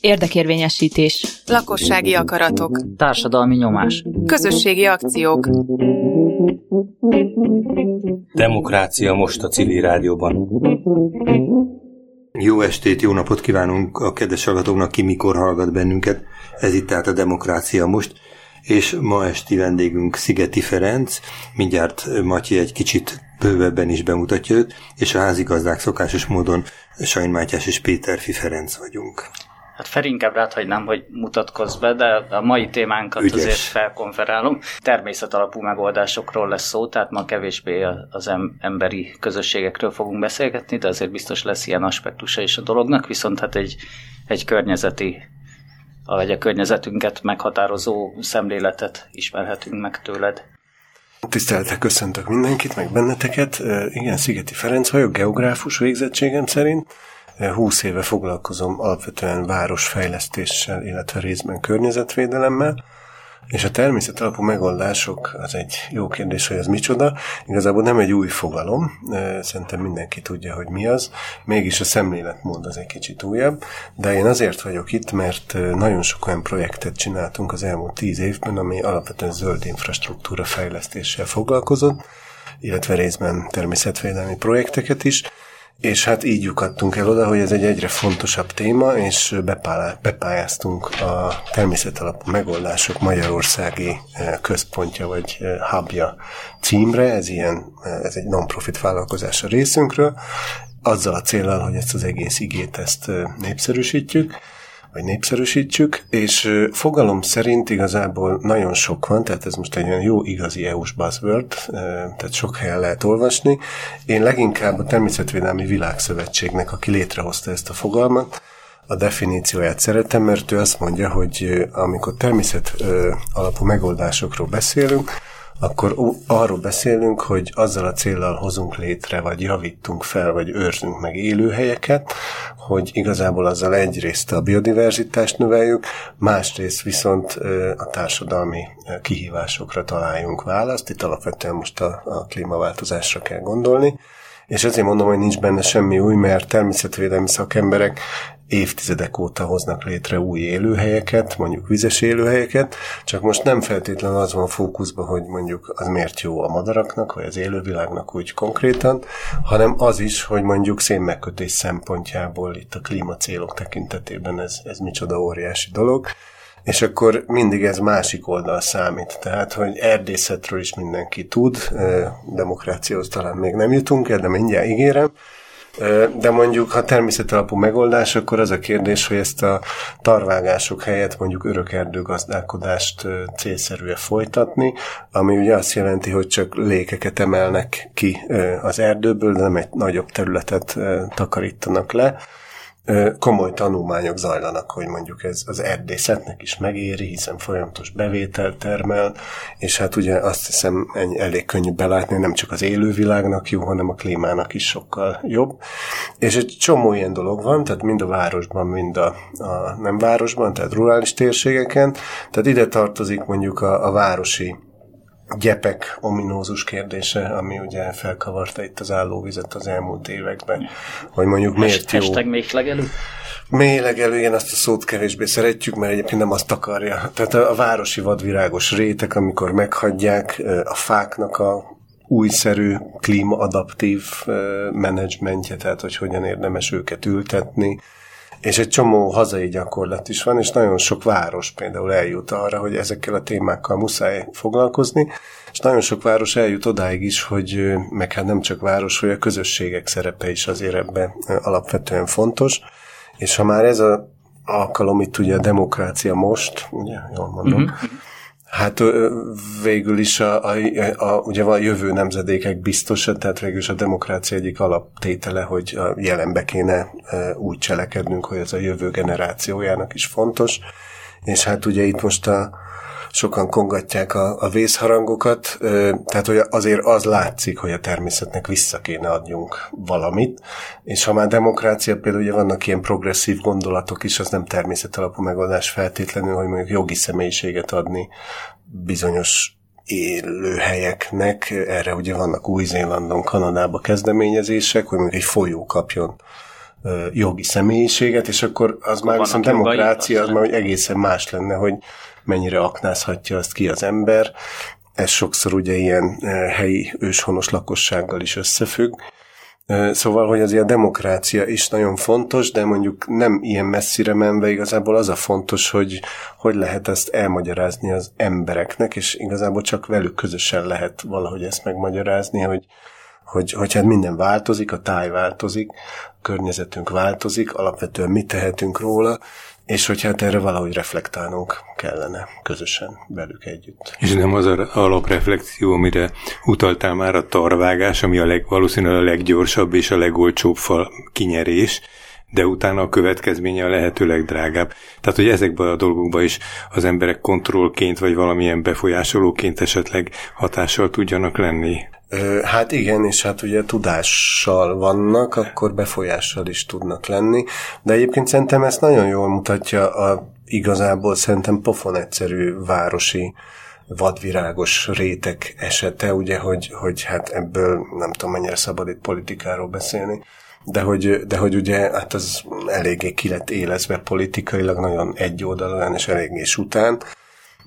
Érdekérvényesítés. Lakossági akaratok. Társadalmi nyomás. Közösségi akciók. Demokrácia most a civil rádióban. Jó estét, jó napot kívánunk a kedves hallgatóknak, ki mikor hallgat bennünket. Ez itt tehát a Demokrácia most, és ma esti vendégünk Szigeti Ferenc, mindjárt Matyi egy kicsit bővebben is bemutatja őt, és a házigazdák szokásos módon Sajn Mátyás és Péter Ferenc vagyunk. Hát Feri, inkább ráthagynám, hogy mutatkozz be, de a mai témánkat Ügyes. azért felkonferálom. Természetalapú megoldásokról lesz szó, tehát ma kevésbé az emberi közösségekről fogunk beszélgetni, de azért biztos lesz ilyen aspektusa is a dolognak, viszont hát egy, egy környezeti vagy a környezetünket meghatározó szemléletet ismerhetünk meg tőled. Tiszteltek, köszöntök mindenkit, meg benneteket. Igen, Szigeti Ferenc vagyok, geográfus végzettségem szerint. 20 éve foglalkozom alapvetően városfejlesztéssel, illetve részben környezetvédelemmel, és a természet alapú megoldások az egy jó kérdés, hogy ez micsoda. Igazából nem egy új fogalom, szerintem mindenki tudja, hogy mi az. Mégis a szemléletmód az egy kicsit újabb, de én azért vagyok itt, mert nagyon sok olyan projektet csináltunk az elmúlt tíz évben, ami alapvetően zöld infrastruktúra fejlesztéssel foglalkozott, illetve részben természetvédelmi projekteket is, és hát így lyukadtunk el oda, hogy ez egy egyre fontosabb téma, és bepályáztunk a természetalapú megoldások Magyarországi eh, központja vagy eh, hubja címre, ez, ilyen, eh, ez egy non-profit vállalkozás a részünkről, azzal a célral, hogy ezt az egész igét ezt népszerűsítjük, vagy népszerűsítsük, és fogalom szerint igazából nagyon sok van, tehát ez most egy olyan jó igazi EU-s buzzword, tehát sok helyen lehet olvasni. Én leginkább a Természetvédelmi Világszövetségnek, aki létrehozta ezt a fogalmat, a definícióját szeretem, mert ő azt mondja, hogy amikor természet alapú megoldásokról beszélünk, akkor arról beszélünk, hogy azzal a céllal hozunk létre, vagy javítunk fel, vagy őrzünk meg élőhelyeket, hogy igazából azzal egyrészt a biodiverzitást növeljük, másrészt viszont a társadalmi kihívásokra találjunk választ. Itt alapvetően most a, a klímaváltozásra kell gondolni. És ezért mondom, hogy nincs benne semmi új, mert természetvédelmi szakemberek évtizedek óta hoznak létre új élőhelyeket, mondjuk vizes élőhelyeket, csak most nem feltétlenül az van fókuszban, hogy mondjuk az miért jó a madaraknak, vagy az élővilágnak úgy konkrétan, hanem az is, hogy mondjuk szénmegkötés szempontjából itt a klímacélok tekintetében ez, ez micsoda óriási dolog és akkor mindig ez másik oldal számít. Tehát, hogy erdészetről is mindenki tud, demokráciához talán még nem jutunk el, de mindjárt ígérem, de mondjuk, ha természetalapú megoldás, akkor az a kérdés, hogy ezt a tarvágások helyett mondjuk örökerdő gazdálkodást célszerű folytatni, ami ugye azt jelenti, hogy csak lékeket emelnek ki az erdőből, de nem egy nagyobb területet takarítanak le, komoly tanulmányok zajlanak, hogy mondjuk ez az erdészetnek is megéri, hiszen folyamatos bevétel termel, és hát ugye azt hiszem elég könnyű belátni, nem csak az élővilágnak jó, hanem a klímának is sokkal jobb. És egy csomó ilyen dolog van, tehát mind a városban, mind a, a nem városban, tehát rurális térségeken, tehát ide tartozik mondjuk a, a városi gyepek ominózus kérdése, ami ugye felkavarta itt az állóvizet az elmúlt években, hogy mondjuk miért jó... Hashtag méhlegelő? Méhlegelő, igen, azt a szót kevésbé szeretjük, mert egyébként nem azt akarja. Tehát a, a városi vadvirágos rétek, amikor meghagyják a fáknak a újszerű klímaadaptív menedzsmentje, tehát hogy hogyan érdemes őket ültetni, és egy csomó hazai gyakorlat is van, és nagyon sok város például eljut arra, hogy ezekkel a témákkal muszáj foglalkozni, és nagyon sok város eljut odáig is, hogy meg hát nem csak város, hogy a közösségek szerepe is azért ebben alapvetően fontos, és ha már ez a alkalom itt ugye a demokrácia most, ugye, jól mondom, uh-huh. Hát végül is a, a, a, ugye a jövő nemzedékek biztosa, tehát végül is a demokrácia egyik alaptétele, hogy a jelenbe kéne úgy cselekednünk, hogy ez a jövő generációjának is fontos. És hát ugye itt most a, sokan kongatják a, a vészharangokat, tehát hogy azért az látszik, hogy a természetnek vissza kéne adjunk valamit, és ha már demokrácia, például ugye vannak ilyen progresszív gondolatok is, az nem természetalapú megoldás feltétlenül, hogy mondjuk jogi személyiséget adni bizonyos élőhelyeknek, erre ugye vannak Új-Zélandon, Kanadában kezdeményezések, hogy mondjuk egy folyó kapjon jogi személyiséget, és akkor az akkor már viszont demokrácia, az már hogy egészen más lenne, hogy mennyire aknázhatja azt ki az ember. Ez sokszor ugye ilyen helyi őshonos lakossággal is összefügg. Szóval, hogy azért a demokrácia is nagyon fontos, de mondjuk nem ilyen messzire menve igazából az a fontos, hogy hogy lehet ezt elmagyarázni az embereknek, és igazából csak velük közösen lehet valahogy ezt megmagyarázni, hogy, hogy, hogy hát minden változik, a táj változik, a környezetünk változik, alapvetően mit tehetünk róla, és hogy hát erre valahogy reflektálnunk kellene közösen velük együtt. És nem az a alapreflexió, amire utaltál már a tarvágás, ami a leg, valószínűleg a leggyorsabb és a legolcsóbb fal kinyerés, de utána a következménye a lehető legdrágább. Tehát, hogy ezekben a dolgokban is az emberek kontrollként vagy valamilyen befolyásolóként esetleg hatással tudjanak lenni. Hát igen, és hát ugye tudással vannak, akkor befolyással is tudnak lenni, de egyébként szerintem ezt nagyon jól mutatja a igazából szerintem pofon egyszerű városi vadvirágos rétek esete, ugye, hogy, hogy hát ebből nem tudom mennyire szabad itt politikáról beszélni, de hogy, de hogy ugye hát az eléggé ki lett élezve politikailag, nagyon egyoldalúan és eléggé után,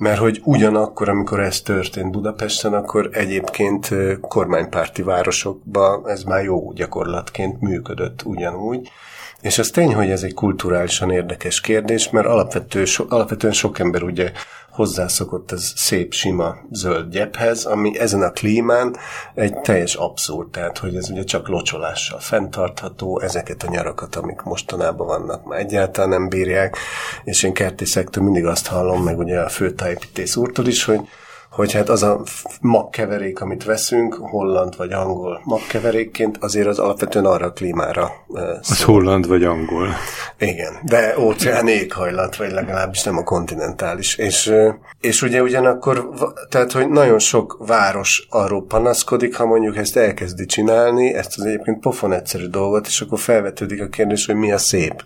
mert hogy ugyanakkor, amikor ez történt Budapesten, akkor egyébként kormánypárti városokban ez már jó gyakorlatként működött ugyanúgy. És az tény, hogy ez egy kulturálisan érdekes kérdés, mert alapvető, so, alapvetően sok ember ugye hozzászokott ez szép, sima zöld gyephez, ami ezen a klímán egy teljes abszurd, tehát hogy ez ugye csak locsolással fenntartható, ezeket a nyarakat, amik mostanában vannak, már egyáltalán nem bírják, és én kertészektől mindig azt hallom, meg ugye a főtájépítész úrtól is, hogy hogy hát az a magkeverék, amit veszünk, holland vagy angol magkeverékként, azért az alapvetően arra a klímára szól. Az holland vagy angol. Igen, de óceán éghajlat, vagy legalábbis nem a kontinentális. És, és ugye ugyanakkor, tehát, hogy nagyon sok város arról panaszkodik, ha mondjuk ezt elkezdi csinálni, ezt az egyébként pofon egyszerű dolgot, és akkor felvetődik a kérdés, hogy mi a szép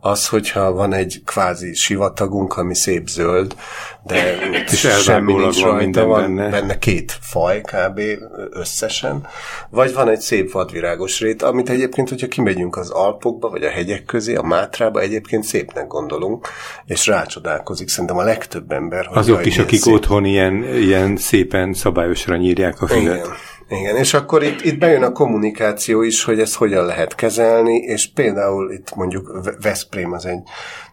az, hogyha van egy kvázi sivatagunk, ami szép zöld, de és semmi nincs van rajta, van benne. benne két faj kb. összesen, vagy van egy szép vadvirágos rét, amit egyébként, hogyha kimegyünk az Alpokba, vagy a hegyek közé, a Mátrába, egyébként szépnek gondolunk, és rácsodálkozik szerintem a legtöbb ember. Hogy Azok is, akik szép. otthon ilyen, ilyen szépen szabályosra nyírják a fület. Igen. Igen, és akkor itt, itt bejön a kommunikáció is, hogy ezt hogyan lehet kezelni, és például itt mondjuk Veszprém az egy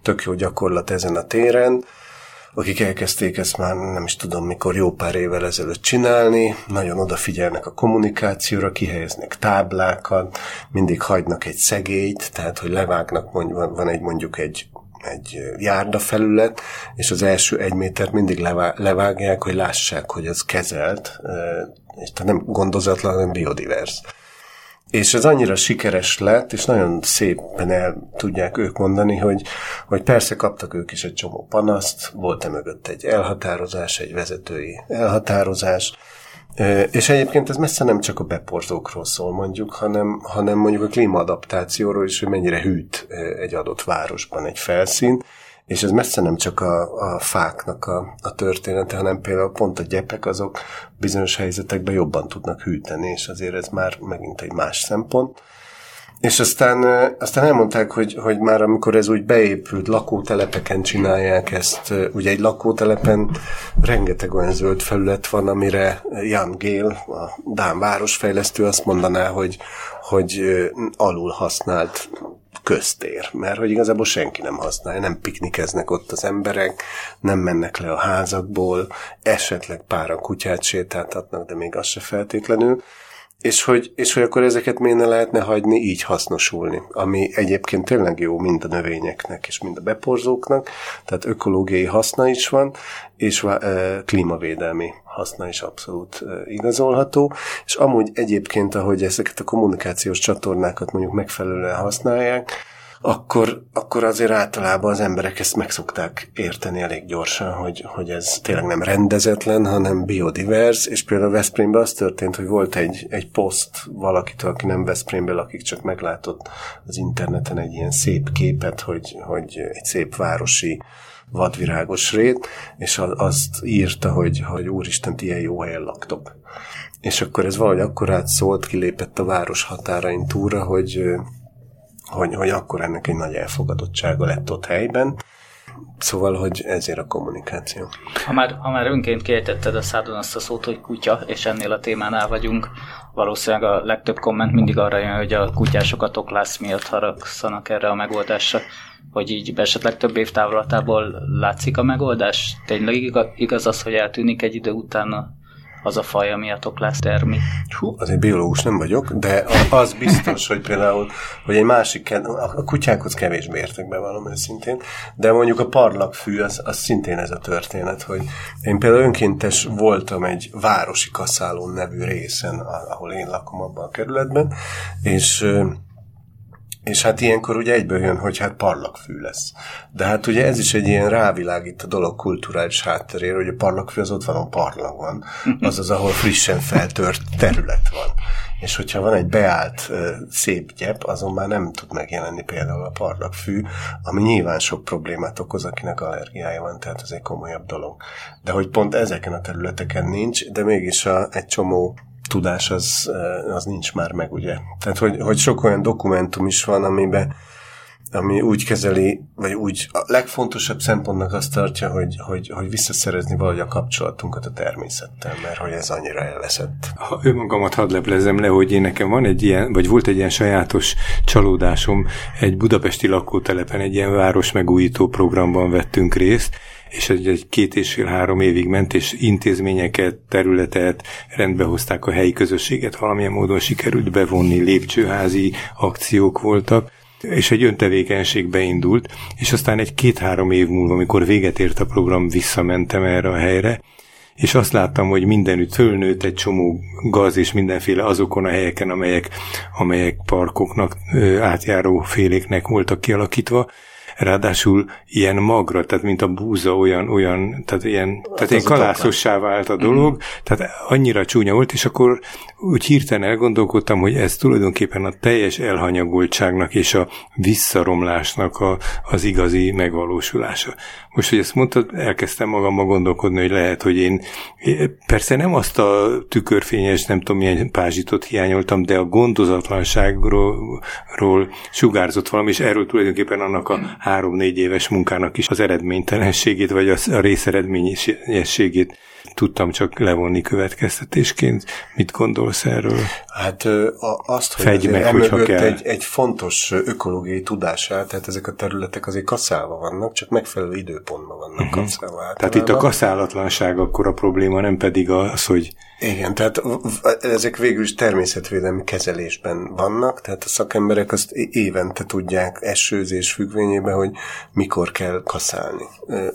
tök jó gyakorlat ezen a téren, akik elkezdték ezt már nem is tudom mikor, jó pár évvel ezelőtt csinálni, nagyon odafigyelnek a kommunikációra, kihelyeznek táblákat, mindig hagynak egy szegélyt, tehát hogy levágnak, mondjuk, van egy mondjuk egy egy járdafelület, és az első egy métert mindig levágják, hogy lássák, hogy ez kezelt, és tehát nem gondozatlan, hanem biodivers. És ez annyira sikeres lett, és nagyon szépen el tudják ők mondani, hogy, hogy persze kaptak ők is egy csomó panaszt, volt-e mögött egy elhatározás, egy vezetői elhatározás, és egyébként ez messze nem csak a beporzókról szól mondjuk, hanem, hanem mondjuk a klímaadaptációról is, hogy mennyire hűt egy adott városban egy felszín, és ez messze nem csak a, a fáknak a, a története, hanem például pont a gyepek azok bizonyos helyzetekben jobban tudnak hűteni, és azért ez már megint egy más szempont. És aztán, aztán elmondták, hogy, hogy már amikor ez úgy beépült, lakótelepeken csinálják ezt, ugye egy lakótelepen rengeteg olyan zöld felület van, amire Jan Gél, a Dán városfejlesztő azt mondaná, hogy, hogy alul használt köztér, mert hogy igazából senki nem használja, nem piknikeznek ott az emberek, nem mennek le a házakból, esetleg páran kutyát sétáltatnak, de még az se feltétlenül, és hogy, és hogy akkor ezeket miért ne lehetne hagyni így hasznosulni, ami egyébként tényleg jó mind a növényeknek és mind a beporzóknak, tehát ökológiai haszna is van, és e, klímavédelmi haszna is abszolút e, igazolható, és amúgy egyébként, ahogy ezeket a kommunikációs csatornákat mondjuk megfelelően használják, akkor, akkor azért általában az emberek ezt meg szokták érteni elég gyorsan, hogy, hogy ez tényleg nem rendezetlen, hanem biodivers, és például Veszprémben az történt, hogy volt egy, egy poszt valakitől, aki nem Veszprémben lakik, csak meglátott az interneten egy ilyen szép képet, hogy, hogy egy szép városi vadvirágos rét, és azt írta, hogy, hogy úristen, ilyen jó helyen laktok. És akkor ez valahogy akkor át szólt, kilépett a város határain túlra, hogy hogy, hogy akkor ennek egy nagy elfogadottsága lett ott helyben. Szóval, hogy ezért a kommunikáció. Ha már, ha már önként kiejtetted a szádon azt a szót, hogy kutya, és ennél a témánál vagyunk, valószínűleg a legtöbb komment mindig arra jön, hogy a kutyások a lesz miatt haragszanak erre a megoldásra, hogy így esetleg több év távlatából látszik a megoldás? Tényleg igaz az, hogy eltűnik egy idő után az a faj, ami a toklász termi. Hú, azért biológus nem vagyok, de az biztos, hogy például, hogy egy másik, a kutyákhoz kevésbé értek be valami őszintén, de mondjuk a parlagfű, az, az szintén ez a történet, hogy én például önkéntes voltam egy városi kaszálón nevű részen, ahol én lakom abban a kerületben, és és hát ilyenkor ugye egyből jön, hogy hát parlagfű lesz. De hát ugye ez is egy ilyen rávilágít a dolog kulturális hátterére, hogy a parlagfű az ott van, a parlag van. Az ahol frissen feltört terület van. És hogyha van egy beállt szép gyep, azon már nem tud megjelenni például a parlagfű, ami nyilván sok problémát okoz, akinek allergiája van, tehát ez egy komolyabb dolog. De hogy pont ezeken a területeken nincs, de mégis a, egy csomó tudás az, eh, az nincs már meg, ugye. Tehát, hogy, hogy sok olyan dokumentum is van, amiben ami úgy kezeli, vagy úgy a legfontosabb szempontnak azt tartja, hogy, hogy, hogy visszaszerezni valahogy a kapcsolatunkat a természettel, mert hogy ez annyira elveszett. Ha önmagamat hadd leplezem le, hogy én nekem van egy ilyen, vagy volt egy ilyen sajátos csalódásom, egy budapesti lakótelepen egy ilyen város megújító programban vettünk részt, és egy, egy két és fél-három évig ment, és intézményeket, területet rendbe hozták a helyi közösséget, valamilyen módon sikerült bevonni, lépcsőházi akciók voltak, és egy öntevékenység beindult, és aztán egy két-három év múlva, amikor véget ért a program, visszamentem erre a helyre, és azt láttam, hogy mindenütt fölnőtt egy csomó gaz és mindenféle azokon a helyeken, amelyek, amelyek parkoknak, átjáró féléknek voltak kialakítva, ráadásul ilyen magra, tehát mint a búza olyan, olyan tehát ilyen, hát tehát ilyen kalászossá vált a dolog, mm. tehát annyira csúnya volt, és akkor úgy hirtelen elgondolkodtam, hogy ez tulajdonképpen a teljes elhanyagoltságnak és a visszaromlásnak a, az igazi megvalósulása. Most, hogy ezt mondtad, elkezdtem magammal gondolkodni, hogy lehet, hogy én persze nem azt a tükörfényes, nem tudom milyen pázsitot hiányoltam, de a gondozatlanságról ról sugárzott valami, és erről tulajdonképpen annak a három-négy éves munkának is az eredménytelenségét, vagy a részeredményességét tudtam csak levonni következtetésként. Mit gondolsz erről? Hát azt, hogy Fegy meg, hogyha kell. Egy, egy fontos ökológiai tudását, tehát ezek a területek azért kaszálva vannak, csak megfelelő időpontban vannak uh-huh. kaszálva. Általában. Tehát itt a kaszálatlanság akkor a probléma, nem pedig az, hogy igen, tehát ezek végül is természetvédelmi kezelésben vannak, tehát a szakemberek azt évente tudják esőzés függvényében, hogy mikor kell kaszálni.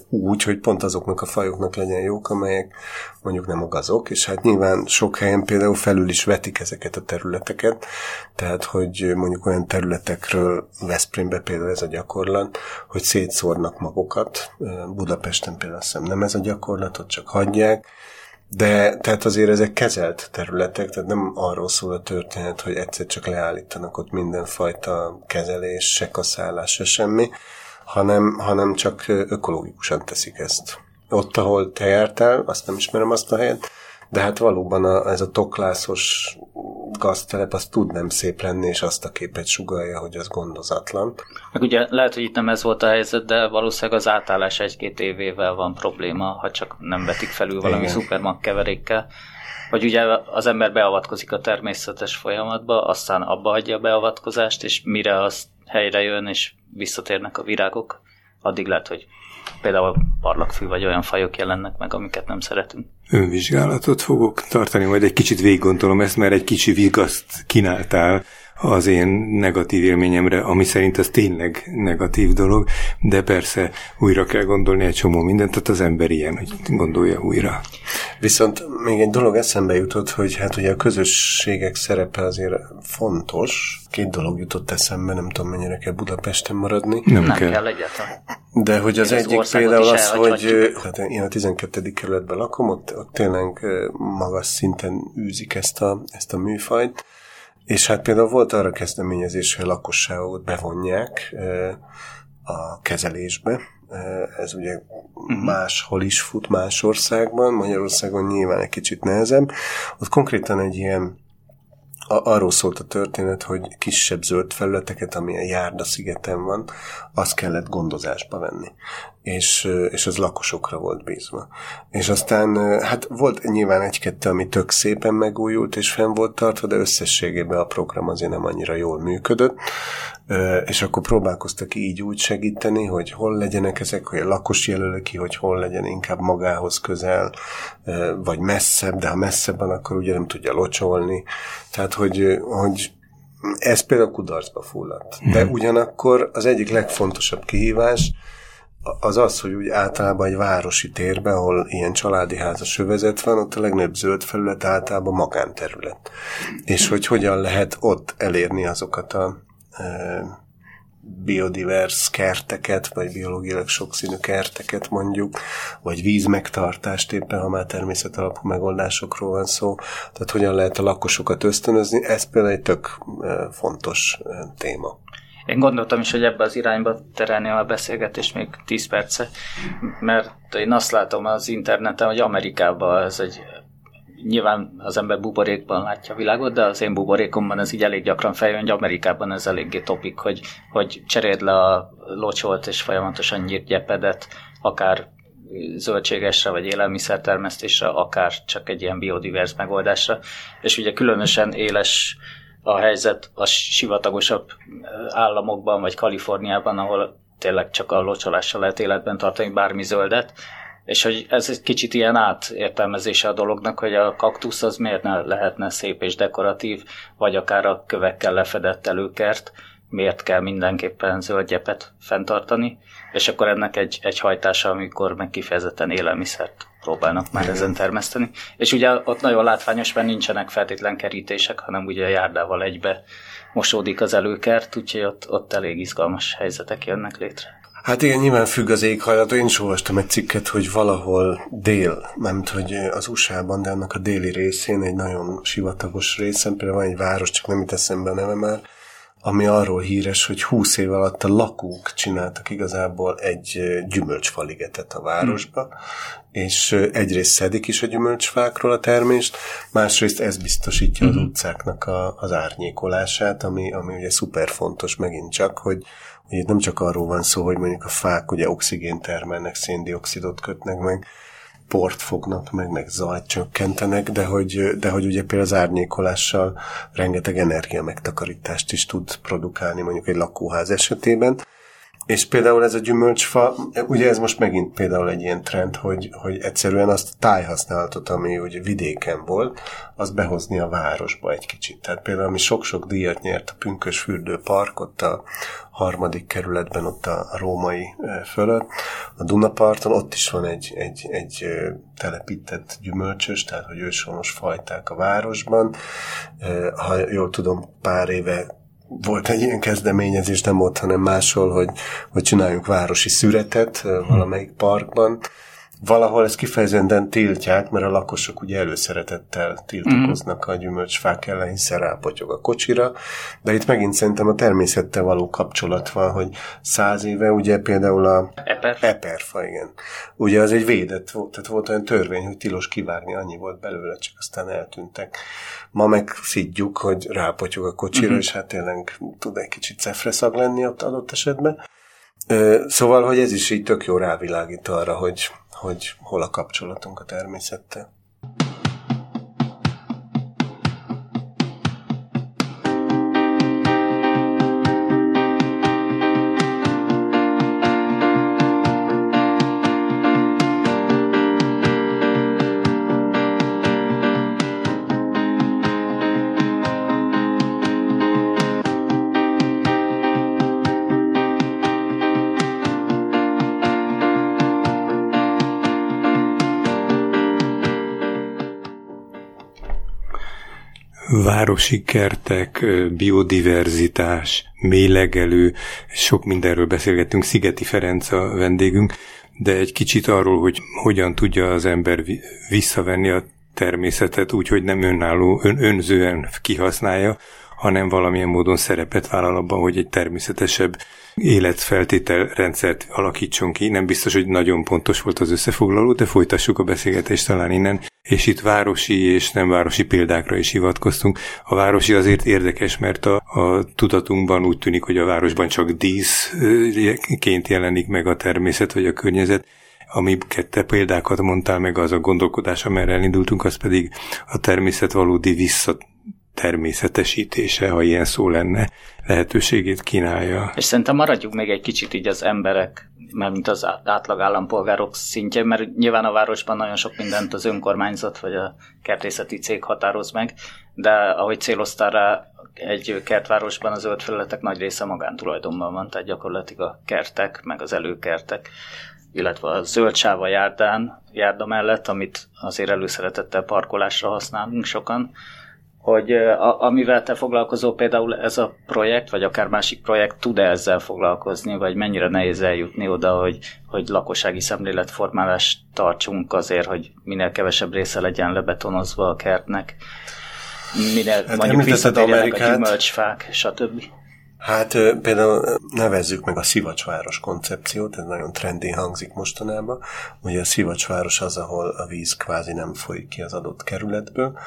Úgy, hogy pont azoknak a fajoknak legyen jók, amelyek mondjuk nem a és hát nyilván sok helyen például felül is vetik ezeket a területeket, tehát hogy mondjuk olyan területekről Veszprémbe például ez a gyakorlat, hogy szétszórnak magokat, Budapesten például azt hiszem nem ez a gyakorlatot, csak hagyják, de tehát azért ezek kezelt területek, tehát nem arról szól a történet, hogy egyszer csak leállítanak ott mindenfajta kezelés, se kaszálás, se semmi, hanem, hanem csak ökológikusan teszik ezt. Ott, ahol te jártál, azt nem ismerem azt a helyet, de hát valóban a, ez a toklászos gaztelep az tud nem szép lenni, és azt a képet sugalja, hogy az gondozatlan. Meg ugye lehet, hogy itt nem ez volt a helyzet, de valószínűleg az átállás egy-két évével van probléma, ha csak nem vetik felül valami Igen. szupermag keverékkel. Vagy ugye az ember beavatkozik a természetes folyamatba, aztán abba hagyja a beavatkozást, és mire az helyre jön, és visszatérnek a virágok, addig lehet, hogy például parlagfű vagy olyan fajok jelennek meg, amiket nem szeretünk. Önvizsgálatot fogok tartani, majd egy kicsit végiggondolom ezt, mert egy kicsi vigaszt kínáltál az én negatív élményemre, ami szerint ez tényleg negatív dolog, de persze újra kell gondolni egy csomó mindent, tehát az ember ilyen, hogy gondolja újra. Viszont még egy dolog eszembe jutott, hogy hát ugye a közösségek szerepe azért fontos. Két dolog jutott eszembe, nem tudom mennyire kell Budapesten maradni. Nem, nem kell. kell egyáltalán. De hogy az, az egyik például az, hogy hát én a 12. kerületben lakom, ott, ott tényleg magas szinten űzik ezt a, ezt a műfajt, és hát például volt arra kezdeményezés, hogy a lakosságot bevonják a kezelésbe. Ez ugye uh-huh. máshol is fut más országban, Magyarországon nyilván egy kicsit nehezebb. Ott konkrétan egy ilyen a, arról szólt a történet, hogy kisebb zöld felületeket, ami a Járda szigeten van, azt kellett gondozásba venni. És, és az lakosokra volt bízva. És aztán, hát volt nyilván egy-kettő, ami tök szépen megújult és fenn volt tartva, de összességében a program azért nem annyira jól működött, és akkor próbálkoztak így úgy segíteni, hogy hol legyenek ezek, hogy a lakos jelöli ki, hogy hol legyen inkább magához közel, vagy messzebb, de ha messzebb van, akkor ugye nem tudja locsolni. Tehát, hogy, hogy ez például kudarcba fulladt. De mhm. ugyanakkor az egyik legfontosabb kihívás az az, hogy úgy általában egy városi térben, ahol ilyen családi házas övezet van, ott a legnagyobb zöld felület általában magánterület. És hogy hogyan lehet ott elérni azokat a biodivers kerteket, vagy biológiailag sokszínű kerteket mondjuk, vagy vízmegtartást éppen, ha már természetalapú megoldásokról van szó. Tehát hogyan lehet a lakosokat ösztönözni, ez például egy tök fontos téma. Én gondoltam is, hogy ebbe az irányba terelni a beszélgetést még 10 perce, mert én azt látom az interneten, hogy Amerikában ez egy nyilván az ember buborékban látja a világot, de az én buborékomban ez így elég gyakran feljön, hogy Amerikában ez eléggé topik, hogy, hogy cseréld le a locsolt és folyamatosan nyírt gyepedet, akár zöldségesre vagy élelmiszertermesztésre, akár csak egy ilyen biodivers megoldásra. És ugye különösen éles a helyzet a sivatagosabb államokban, vagy Kaliforniában, ahol tényleg csak a locsolással lehet életben tartani bármi zöldet, és hogy ez egy kicsit ilyen átértelmezése a dolognak, hogy a kaktusz az miért ne lehetne szép és dekoratív, vagy akár a kövekkel lefedett előkert, miért kell mindenképpen zöldgyepet fenntartani, és akkor ennek egy, egy hajtása, amikor meg kifejezetten élelmiszert próbálnak már ezen termeszteni. És ugye ott nagyon látványos, mert nincsenek feltétlen kerítések, hanem ugye a járdával egybe mosódik az előkert, úgyhogy ott, ott elég izgalmas helyzetek jönnek létre. Hát igen, nyilván függ az éghajlat. Én is olvastam egy cikket, hogy valahol dél, mert hogy az USA-ban, de annak a déli részén, egy nagyon sivatagos részen, például van egy város, csak nem itt eszembe a neve már, ami arról híres, hogy 20 év alatt a lakók csináltak igazából egy gyümölcsfaligetet a városba, hmm. és egyrészt szedik is a gyümölcsfákról a termést, másrészt ez biztosítja hmm. az utcáknak a, az árnyékolását, ami, ami ugye szuper fontos megint csak, hogy, hogy itt nem csak arról van szó, hogy mondjuk a fák ugye oxigént termelnek, széndiokszidot kötnek meg, port fognak meg, meg zajt csökkentenek, de hogy, de hogy ugye például az árnyékolással rengeteg energia megtakarítást is tud produkálni mondjuk egy lakóház esetében. És például ez a gyümölcsfa, ugye ez most megint például egy ilyen trend, hogy, hogy egyszerűen azt a tájhasználatot, ami ugye vidéken volt, az behozni a városba egy kicsit. Tehát például ami sok-sok díjat nyert a Pünkös fürdőpark, ott a harmadik kerületben, ott a római fölött, a Dunaparton, ott is van egy, egy, egy telepített gyümölcsös, tehát hogy őshonos fajták a városban. Ha jól tudom, pár éve volt egy ilyen kezdeményezés, nem ott, hanem máshol, hogy, hogy csináljunk városi szüretet valamelyik parkban, valahol ezt kifejezetten tiltják, mert a lakosok ugye előszeretettel tiltakoznak a gyümölcsfák ellen, hiszen rápotyog a kocsira, de itt megint szerintem a természettel való kapcsolat van, hogy száz éve ugye például a Eper. eperfa, igen. Ugye az egy védett volt, tehát volt olyan törvény, hogy tilos kivágni, annyi volt belőle, csak aztán eltűntek. Ma meg szidjuk, hogy rápotyog a kocsira, uh-huh. és hát tényleg tud egy kicsit cefreszag lenni ott adott esetben. Szóval, hogy ez is így tök jó rávilágít arra, hogy hogy hol a kapcsolatunk a természettel. Városi kertek, biodiverzitás, mélegelő, sok mindenről beszélgettünk. Szigeti Ferenc a vendégünk, de egy kicsit arról, hogy hogyan tudja az ember visszavenni a természetet úgy, hogy nem önálló, ön, önzően kihasználja, hanem valamilyen módon szerepet vállal abban, hogy egy természetesebb életfeltételrendszert alakítson ki. Nem biztos, hogy nagyon pontos volt az összefoglaló, de folytassuk a beszélgetést talán innen. és itt városi és nem városi példákra is hivatkoztunk. A városi azért érdekes, mert a, a tudatunkban úgy tűnik, hogy a városban csak díszként jelenik meg a természet vagy a környezet, ami kette példákat mondtál meg, az a gondolkodás, amerre elindultunk, az pedig a természet valódi vissza természetesítése, ha ilyen szó lenne, lehetőségét kínálja. És szerintem maradjuk még egy kicsit így az emberek, mint az átlag állampolgárok szintje, mert nyilván a városban nagyon sok mindent az önkormányzat vagy a kertészeti cég határoz meg, de ahogy céloztál rá, egy kertvárosban az zöld felületek nagy része magántulajdonban van, tehát gyakorlatilag a kertek, meg az előkertek illetve a zöld sáv a járdán, járda mellett, amit azért előszeretettel parkolásra használunk sokan, hogy a, amivel te foglalkozol, például ez a projekt, vagy akár másik projekt tud-e ezzel foglalkozni, vagy mennyire nehéz eljutni oda, hogy, hogy lakossági szemléletformálást tartsunk azért, hogy minél kevesebb része legyen lebetonozva a kertnek, minél hát mondjuk visszatérjenek a gyümölcsfák, stb. Hát például nevezzük meg a szivacsváros koncepciót, ez nagyon trendi hangzik mostanában. Ugye a szivacsváros az, ahol a víz kvázi nem folyik ki az adott kerületből.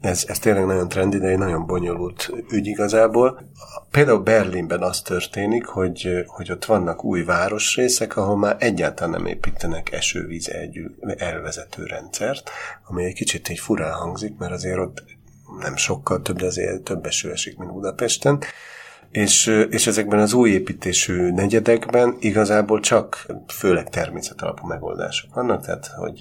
Ez, ez tényleg nagyon trendi, de egy nagyon bonyolult ügy igazából. Például Berlinben az történik, hogy, hogy ott vannak új városrészek, ahol már egyáltalán nem építenek esővíz elvezető rendszert, ami egy kicsit így furán hangzik, mert azért ott nem sokkal több, de azért több eső esik, mint Budapesten és, és ezekben az új építésű negyedekben igazából csak főleg természet alapú megoldások vannak, tehát hogy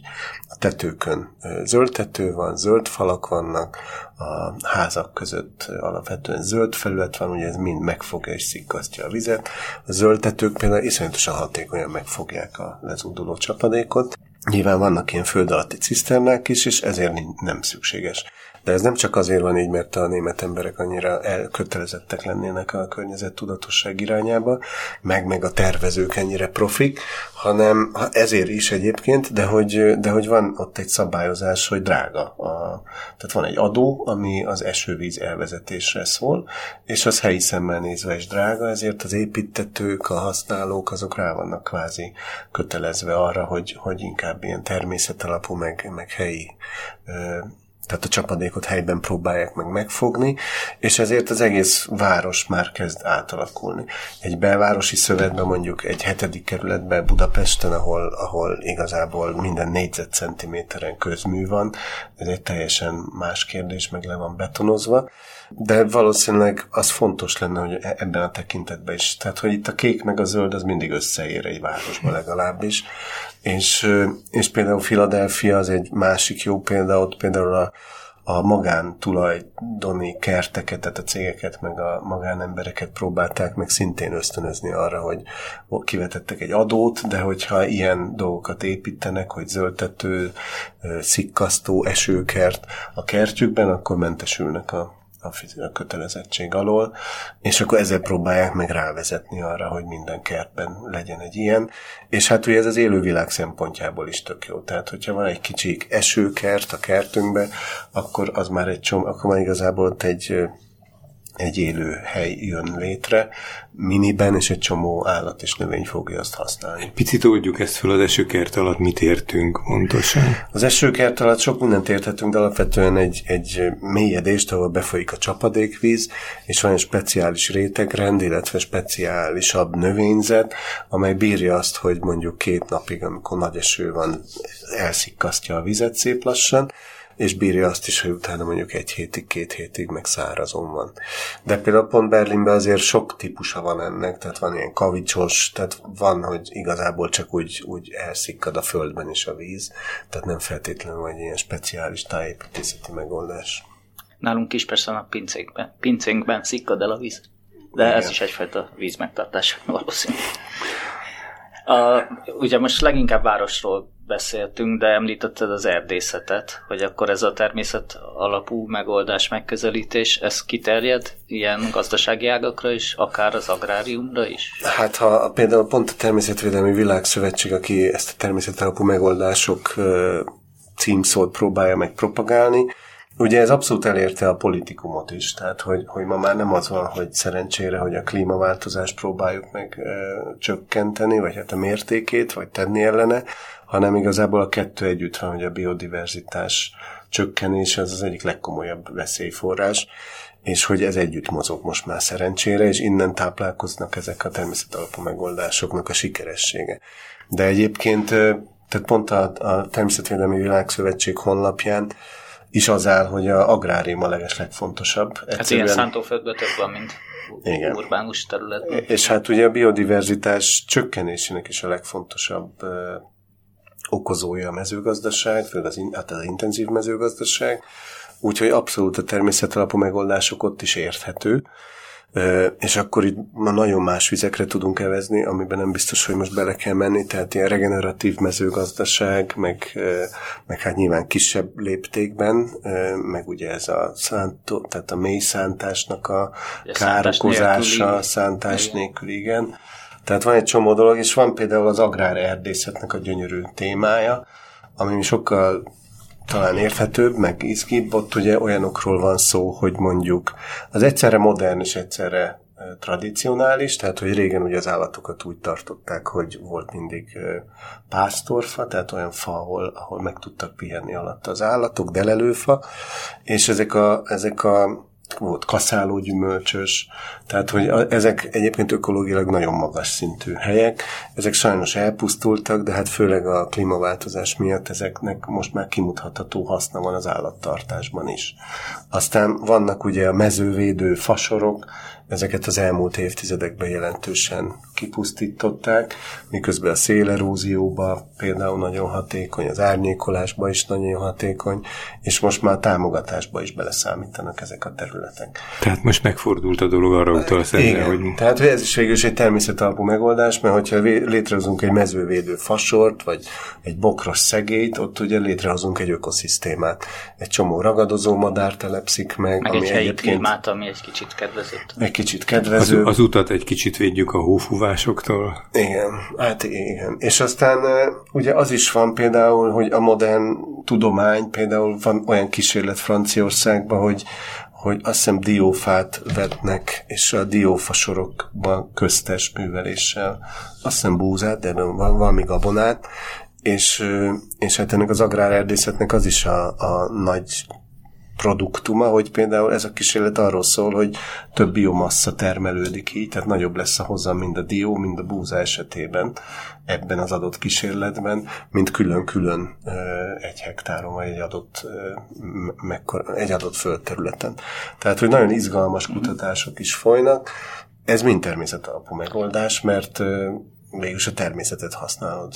a tetőkön zöld tető van, zöld falak vannak, a házak között alapvetően zöld felület van, ugye ez mind megfogja és szikkasztja a vizet. A zöld tetők például iszonyatosan hatékonyan megfogják a lezúduló csapadékot. Nyilván vannak ilyen föld alatti ciszternák is, és ezért nem szükséges de ez nem csak azért van így, mert a német emberek annyira elkötelezettek lennének a környezettudatosság irányába, meg meg a tervezők ennyire profik, hanem ezért is egyébként, de hogy, de hogy van ott egy szabályozás, hogy drága. A, tehát van egy adó, ami az esővíz elvezetésre szól, és az helyi szemmel nézve is drága, ezért az építetők, a használók, azok rá vannak kvázi kötelezve arra, hogy, hogy inkább ilyen természetalapú, meg, meg helyi tehát a csapadékot helyben próbálják meg megfogni, és ezért az egész város már kezd átalakulni. Egy belvárosi szövetben mondjuk egy hetedik kerületben Budapesten, ahol, ahol igazából minden négyzetcentiméteren közmű van, ez egy teljesen más kérdés, meg le van betonozva, de valószínűleg az fontos lenne, hogy e- ebben a tekintetben is. Tehát, hogy itt a kék meg a zöld az mindig összeér egy városban legalábbis. És, és például Philadelphia az egy másik jó példa, ott például a, a magántulajdoni kerteket, tehát a cégeket, meg a magánembereket próbálták meg szintén ösztönözni arra, hogy kivetettek egy adót, de hogyha ilyen dolgokat építenek, hogy zöldtető, szikkasztó, esőkert a kertjükben, akkor mentesülnek a a kötelezettség alól, és akkor ezzel próbálják meg rávezetni arra, hogy minden kertben legyen egy ilyen. És hát ugye ez az élővilág szempontjából is tök jó. Tehát, hogyha van egy kicsi esőkert a kertünkben, akkor az már egy csom, akkor már igazából ott egy egy élő hely jön létre, miniben, és egy csomó állat és növény fogja azt használni. Picit oldjuk ezt fel az esőkert alatt, mit értünk pontosan? Az esőkert alatt sok mindent érthetünk, de alapvetően egy, egy mélyedést, ahol befolyik a csapadékvíz, és van egy speciális rétegrend, illetve speciálisabb növényzet, amely bírja azt, hogy mondjuk két napig, amikor nagy eső van, elszikkasztja a vizet szép lassan, és bírja azt is, hogy utána mondjuk egy hétig, két hétig meg szárazon van. De például pont Berlinben azért sok típusa van ennek, tehát van ilyen kavicsos, tehát van, hogy igazából csak úgy, úgy elszikkad a földben is a víz, tehát nem feltétlenül vagy ilyen speciális tájépítészeti megoldás. Nálunk is persze a pincénkben, pincénkben szikkad el a víz, de Igen. ez is egyfajta vízmegtartás valószínűleg. A, ugye most leginkább városról beszéltünk, de említetted az erdészetet, hogy akkor ez a természet alapú megoldás, megközelítés, ez kiterjed ilyen gazdasági ágakra is, akár az agráriumra is? Hát ha például pont a Természetvédelmi Világszövetség, aki ezt a természet alapú megoldások címszót próbálja meg propagálni, ugye ez abszolút elérte a politikumot is, tehát hogy, hogy ma már nem az van, hogy szerencsére, hogy a klímaváltozást próbáljuk meg e, csökkenteni, vagy hát a mértékét, vagy tenni ellene, hanem igazából a kettő együtt van, hogy a biodiverzitás csökkenés az az egyik legkomolyabb veszélyforrás, és hogy ez együtt mozog most már szerencsére, és innen táplálkoznak ezek a természetalapú megoldásoknak a sikeressége. De egyébként, tehát pont a, a Természetvédelmi Világszövetség honlapján is az áll, hogy a agrárium a leges legfontosabb. Egyszerűen... Hát ilyen szántóföldből több van, mint Igen. urbánus területben. És hát ugye a biodiverzitás csökkenésének is a legfontosabb okozója a mezőgazdaság, főleg az, hát az intenzív mezőgazdaság, úgyhogy abszolút a természetalapú megoldások ott is érthető, és akkor itt ma nagyon más vizekre tudunk evezni, amiben nem biztos, hogy most bele kell menni, tehát ilyen regeneratív mezőgazdaság, meg, meg hát nyilván kisebb léptékben, meg ugye ez a szántó, tehát a mély szántásnak a, a károkozása, szántás nélkül, igen. Tehát van egy csomó dolog, és van például az agrárerdészetnek a gyönyörű témája, ami sokkal talán érthetőbb, meg izgibb, ott ugye olyanokról van szó, hogy mondjuk az egyszerre modern és egyszerre tradicionális, tehát hogy régen ugye az állatokat úgy tartották, hogy volt mindig pásztorfa, tehát olyan fa, ahol, ahol meg tudtak pihenni alatt az állatok, delelőfa, és ezek a, ezek a volt kaszáló gyümölcsös, tehát hogy ezek egyébként ökológilag nagyon magas szintű helyek, ezek sajnos elpusztultak, de hát főleg a klímaváltozás miatt ezeknek most már kimutatható haszna van az állattartásban is. Aztán vannak ugye a mezővédő fasorok, ezeket az elmúlt évtizedekben jelentősen kipusztították, miközben a szélerózióba például nagyon hatékony, az árnyékolásba is nagyon hatékony, és most már a támogatásba is beleszámítanak ezek a területek. Tehát most megfordult a dolog arra utalsz Igen, hogy... tehát ez is végül is egy természetalapú megoldás, mert hogyha létrehozunk egy mezővédő fasort, vagy egy bokros szegélyt, ott ugye létrehozunk egy ökoszisztémát. Egy csomó ragadozó madár telepszik meg, meg ami egy helyi klímát, ami egy kicsit kedvezett. Egy kicsit kedvező. Az, az utat egy kicsit védjük a hófúvásoktól. Igen, hát igen. És aztán ugye az is van például, hogy a modern tudomány, például van olyan kísérlet Franciaországban, hogy hogy azt hiszem diófát vetnek, és a diófasorokban köztes műveléssel, azt hiszem búzát, de van valami gabonát, és, és hát ennek az agrárerdészetnek az is a, a nagy produktuma, hogy például ez a kísérlet arról szól, hogy több biomassa termelődik így, tehát nagyobb lesz a hozam mind a dió, mind a búza esetében ebben az adott kísérletben, mint külön-külön egy hektáron vagy egy adott, mekkora, egy adott földterületen. Tehát, hogy nagyon izgalmas kutatások is folynak, ez mind természetalapú megoldás, mert mégis a természetet használod.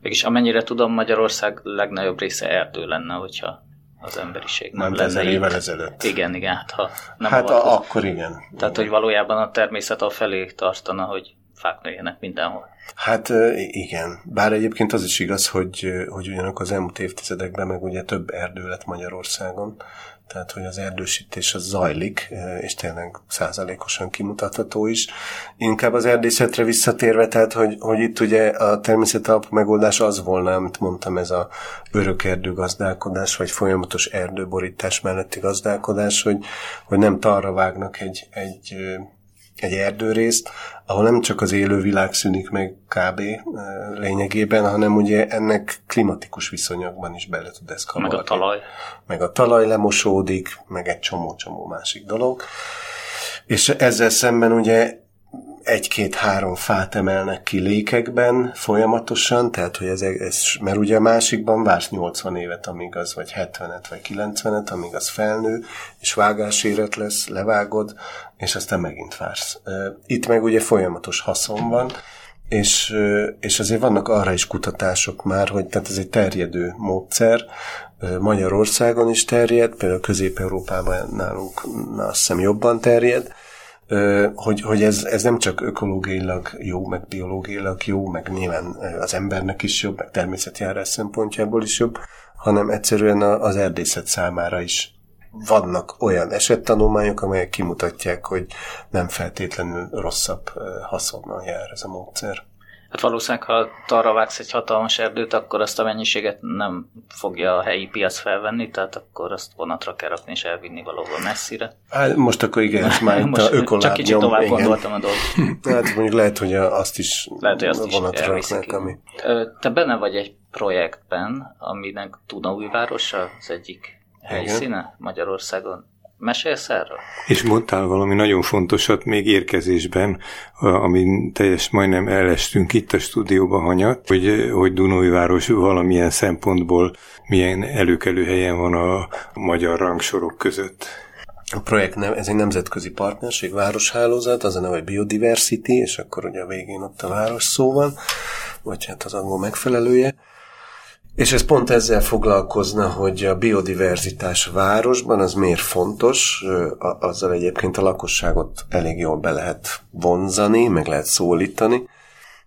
Mégis amennyire tudom, Magyarország legnagyobb része erdő lenne, hogyha az emberiség nem, nem lenne évvel ezelőtt. Igen, igen. Hát, ha nem hát a, akkor igen. Tehát, igen. hogy valójában a természet a felé tartana, hogy fák nőjenek mindenhol. Hát igen. Bár egyébként az is igaz, hogy, hogy ugyanak az elmúlt évtizedekben meg ugye több erdő lett Magyarországon, tehát hogy az erdősítés az zajlik, és tényleg százalékosan kimutatható is. Inkább az erdészetre visszatérve, tehát hogy, hogy itt ugye a természetalapú megoldás az volna, amit mondtam, ez a örök erdőgazdálkodás, vagy folyamatos erdőborítás melletti gazdálkodás, hogy, hogy nem tarra vágnak egy, egy egy erdőrészt, ahol nem csak az élő világ szűnik meg kb. lényegében, hanem ugye ennek klimatikus viszonyokban is bele tud ez kavarni. Meg a talaj. Meg a talaj lemosódik, meg egy csomó-csomó másik dolog. És ezzel szemben ugye egy-két-három fát emelnek ki lékekben folyamatosan, tehát hogy ez, ez, mert ugye a másikban vársz 80 évet, amíg az, vagy 70-et, vagy 90-et, amíg az felnő, és vágáséret lesz, levágod, és aztán megint vársz. Itt meg ugye folyamatos haszon van, és, és azért vannak arra is kutatások már, hogy tehát ez egy terjedő módszer, Magyarországon is terjed, például Közép-Európában nálunk azt hiszem jobban terjed, hogy, hogy ez, ez nem csak ökológiailag jó, meg biológiailag jó, meg nyilván az embernek is jobb, meg természetjárás szempontjából is jobb, hanem egyszerűen az erdészet számára is vannak olyan esettanulmányok, amelyek kimutatják, hogy nem feltétlenül rosszabb haszonnal jár ez a módszer. Hát valószínűleg, ha arra vágsz egy hatalmas erdőt, akkor azt a mennyiséget nem fogja a helyi piac felvenni, tehát akkor azt vonatra kell rakni és elvinni valahol messzire. Hát most akkor igen, most már itt a ökoláb Csak kicsit tovább igen. gondoltam a dolgot. Hát mondjuk lehet, hogy azt is lehet, hogy azt is vonatra raknák, ami... Te benne vagy egy projektben, aminek Dunaújváros az egyik helyszíne igen. Magyarországon. Mesélsz erről? És mondtál valami nagyon fontosat még érkezésben, ami teljes majdnem elestünk itt a stúdióban hanyat, hogy, hogy Dunói-város valamilyen szempontból milyen előkelő helyen van a magyar rangsorok között. A projekt nem, ez egy nemzetközi partnerség, városhálózat, az a neve, hogy Biodiversity, és akkor ugye a végén ott a város szó van, vagy hát az angol megfelelője. És ez pont ezzel foglalkozna, hogy a biodiverzitás városban az miért fontos, azzal egyébként a lakosságot elég jól be lehet vonzani, meg lehet szólítani,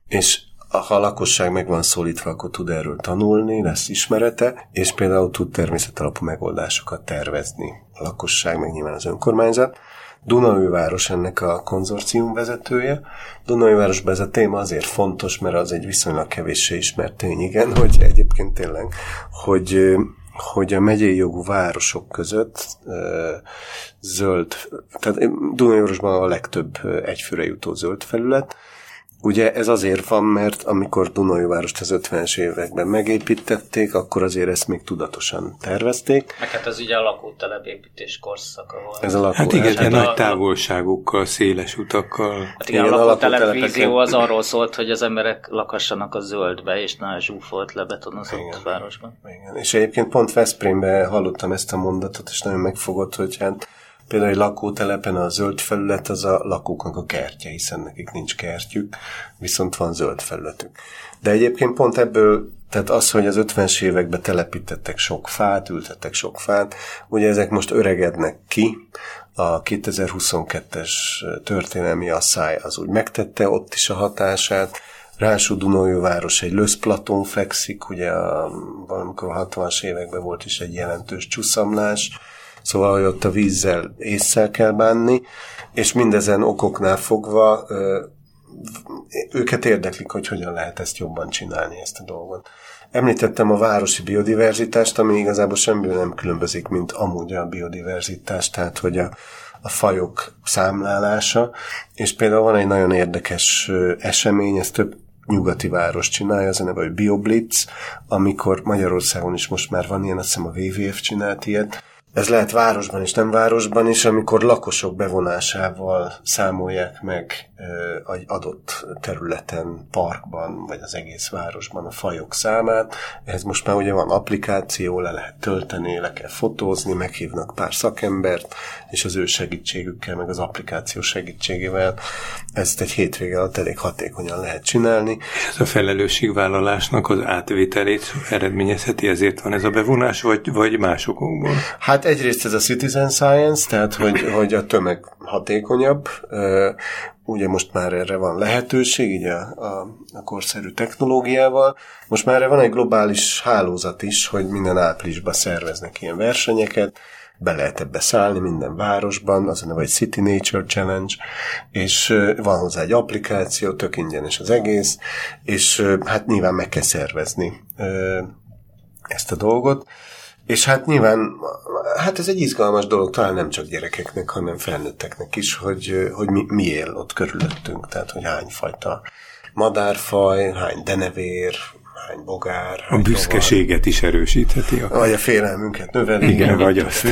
és ha a lakosság meg van szólítva, akkor tud erről tanulni, lesz ismerete, és például tud természetalapú megoldásokat tervezni a lakosság, meg nyilván az önkormányzat. Dunaújváros ennek a konzorcium vezetője. Dunaújvárosban ez a téma azért fontos, mert az egy viszonylag kevéssé ismert tény, igen, hogy egyébként tényleg, hogy hogy a megyei jogú városok között zöld, tehát Dunaújvárosban a legtöbb egyfőre jutó zöld felület, Ugye ez azért van, mert amikor Dunajvárost az 50-es években megépítették, akkor azért ezt még tudatosan tervezték. Meg hát ez ugye a lakótelepépítés korszaka volt. Ez a lakó, hát igen, hát nagy távolságokkal, széles utakkal. Hát igen, igen a lakótelepvízió az arról szólt, hogy az emberek lakassanak a zöldbe, és ne a zsúfolt lebetonozott igen, városban. Igen. És egyébként pont Veszprémben hallottam ezt a mondatot, és nagyon megfogott, hogy hát Például egy lakótelepen a zöld felület az a lakóknak a kertje, hiszen nekik nincs kertjük, viszont van zöld felületük. De egyébként pont ebből, tehát az, hogy az 50-es években telepítettek sok fát, ültettek sok fát, ugye ezek most öregednek ki, a 2022-es történelmi asszály az úgy megtette ott is a hatását, Rású Dunójóváros egy löszplaton fekszik, ugye a, valamikor a 60-as években volt is egy jelentős csúszamlás, Szóval, hogy ott a vízzel észszel kell bánni, és mindezen okoknál fogva őket érdeklik, hogy hogyan lehet ezt jobban csinálni, ezt a dolgot. Említettem a városi biodiverzitást, ami igazából semmiből nem különbözik, mint amúgy a biodiverzitás, tehát hogy a, a fajok számlálása, és például van egy nagyon érdekes esemény, ez több nyugati város csinálja, az a neve, hogy BioBlitz, amikor Magyarországon is most már van ilyen, azt hiszem a WWF csinált ilyet, ez lehet városban és nem városban is, amikor lakosok bevonásával számolják meg egy adott területen, parkban, vagy az egész városban a fajok számát. Ez most már ugye van applikáció, le lehet tölteni, le kell fotózni, meghívnak pár szakembert, és az ő segítségükkel, meg az applikáció segítségével ezt egy hétvége alatt elég hatékonyan lehet csinálni. Ez a felelősségvállalásnak az átvételét eredményezheti, ezért van ez a bevonás, vagy, vagy másokból? Hát egyrészt ez a citizen science, tehát hogy, hogy a tömeg hatékonyabb, ugye most már erre van lehetőség, így a, a, a korszerű technológiával. Most már erre van egy globális hálózat is, hogy minden áprilisban szerveznek ilyen versenyeket, be lehet ebbe szállni minden városban, az a neve egy City Nature Challenge, és van hozzá egy applikáció, tök ingyenes az egész, és hát nyilván meg kell szervezni ezt a dolgot. És hát nyilván, hát ez egy izgalmas dolog, talán nem csak gyerekeknek, hanem felnőtteknek is, hogy, hogy mi, mi él ott körülöttünk, tehát hogy hány fajta madárfaj, hány denevér, hány bogár. A büszkeséget tovar. is erősítheti. Akár. Vagy a félelmünket növeli. Igen, vagy azt.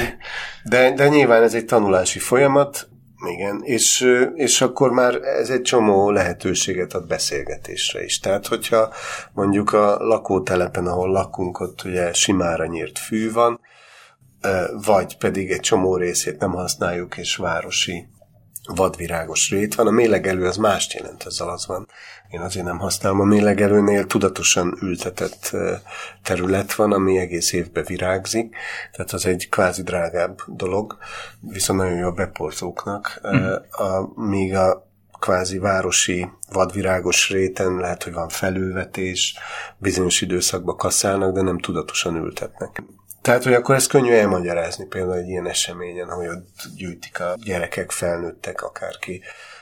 De, de nyilván ez egy tanulási folyamat, igen, és, és akkor már ez egy csomó lehetőséget ad beszélgetésre is. Tehát, hogyha mondjuk a lakótelepen, ahol lakunk, ott ugye simára nyírt fű van, vagy pedig egy csomó részét nem használjuk, és városi vadvirágos rét van. A mélegelő az mást jelent, ezzel az van. Én azért nem használom a mélegelőnél, tudatosan ültetett terület van, ami egész évben virágzik, tehát az egy kvázi drágább dolog, viszont nagyon jó a beporzóknak. Mm. A, míg a kvázi városi vadvirágos réten lehet, hogy van felülvetés, bizonyos időszakban kaszálnak, de nem tudatosan ültetnek. Tehát, hogy akkor ezt könnyű elmagyarázni például egy ilyen eseményen, hogy ott gyűjtik a gyerekek, felnőttek, akárki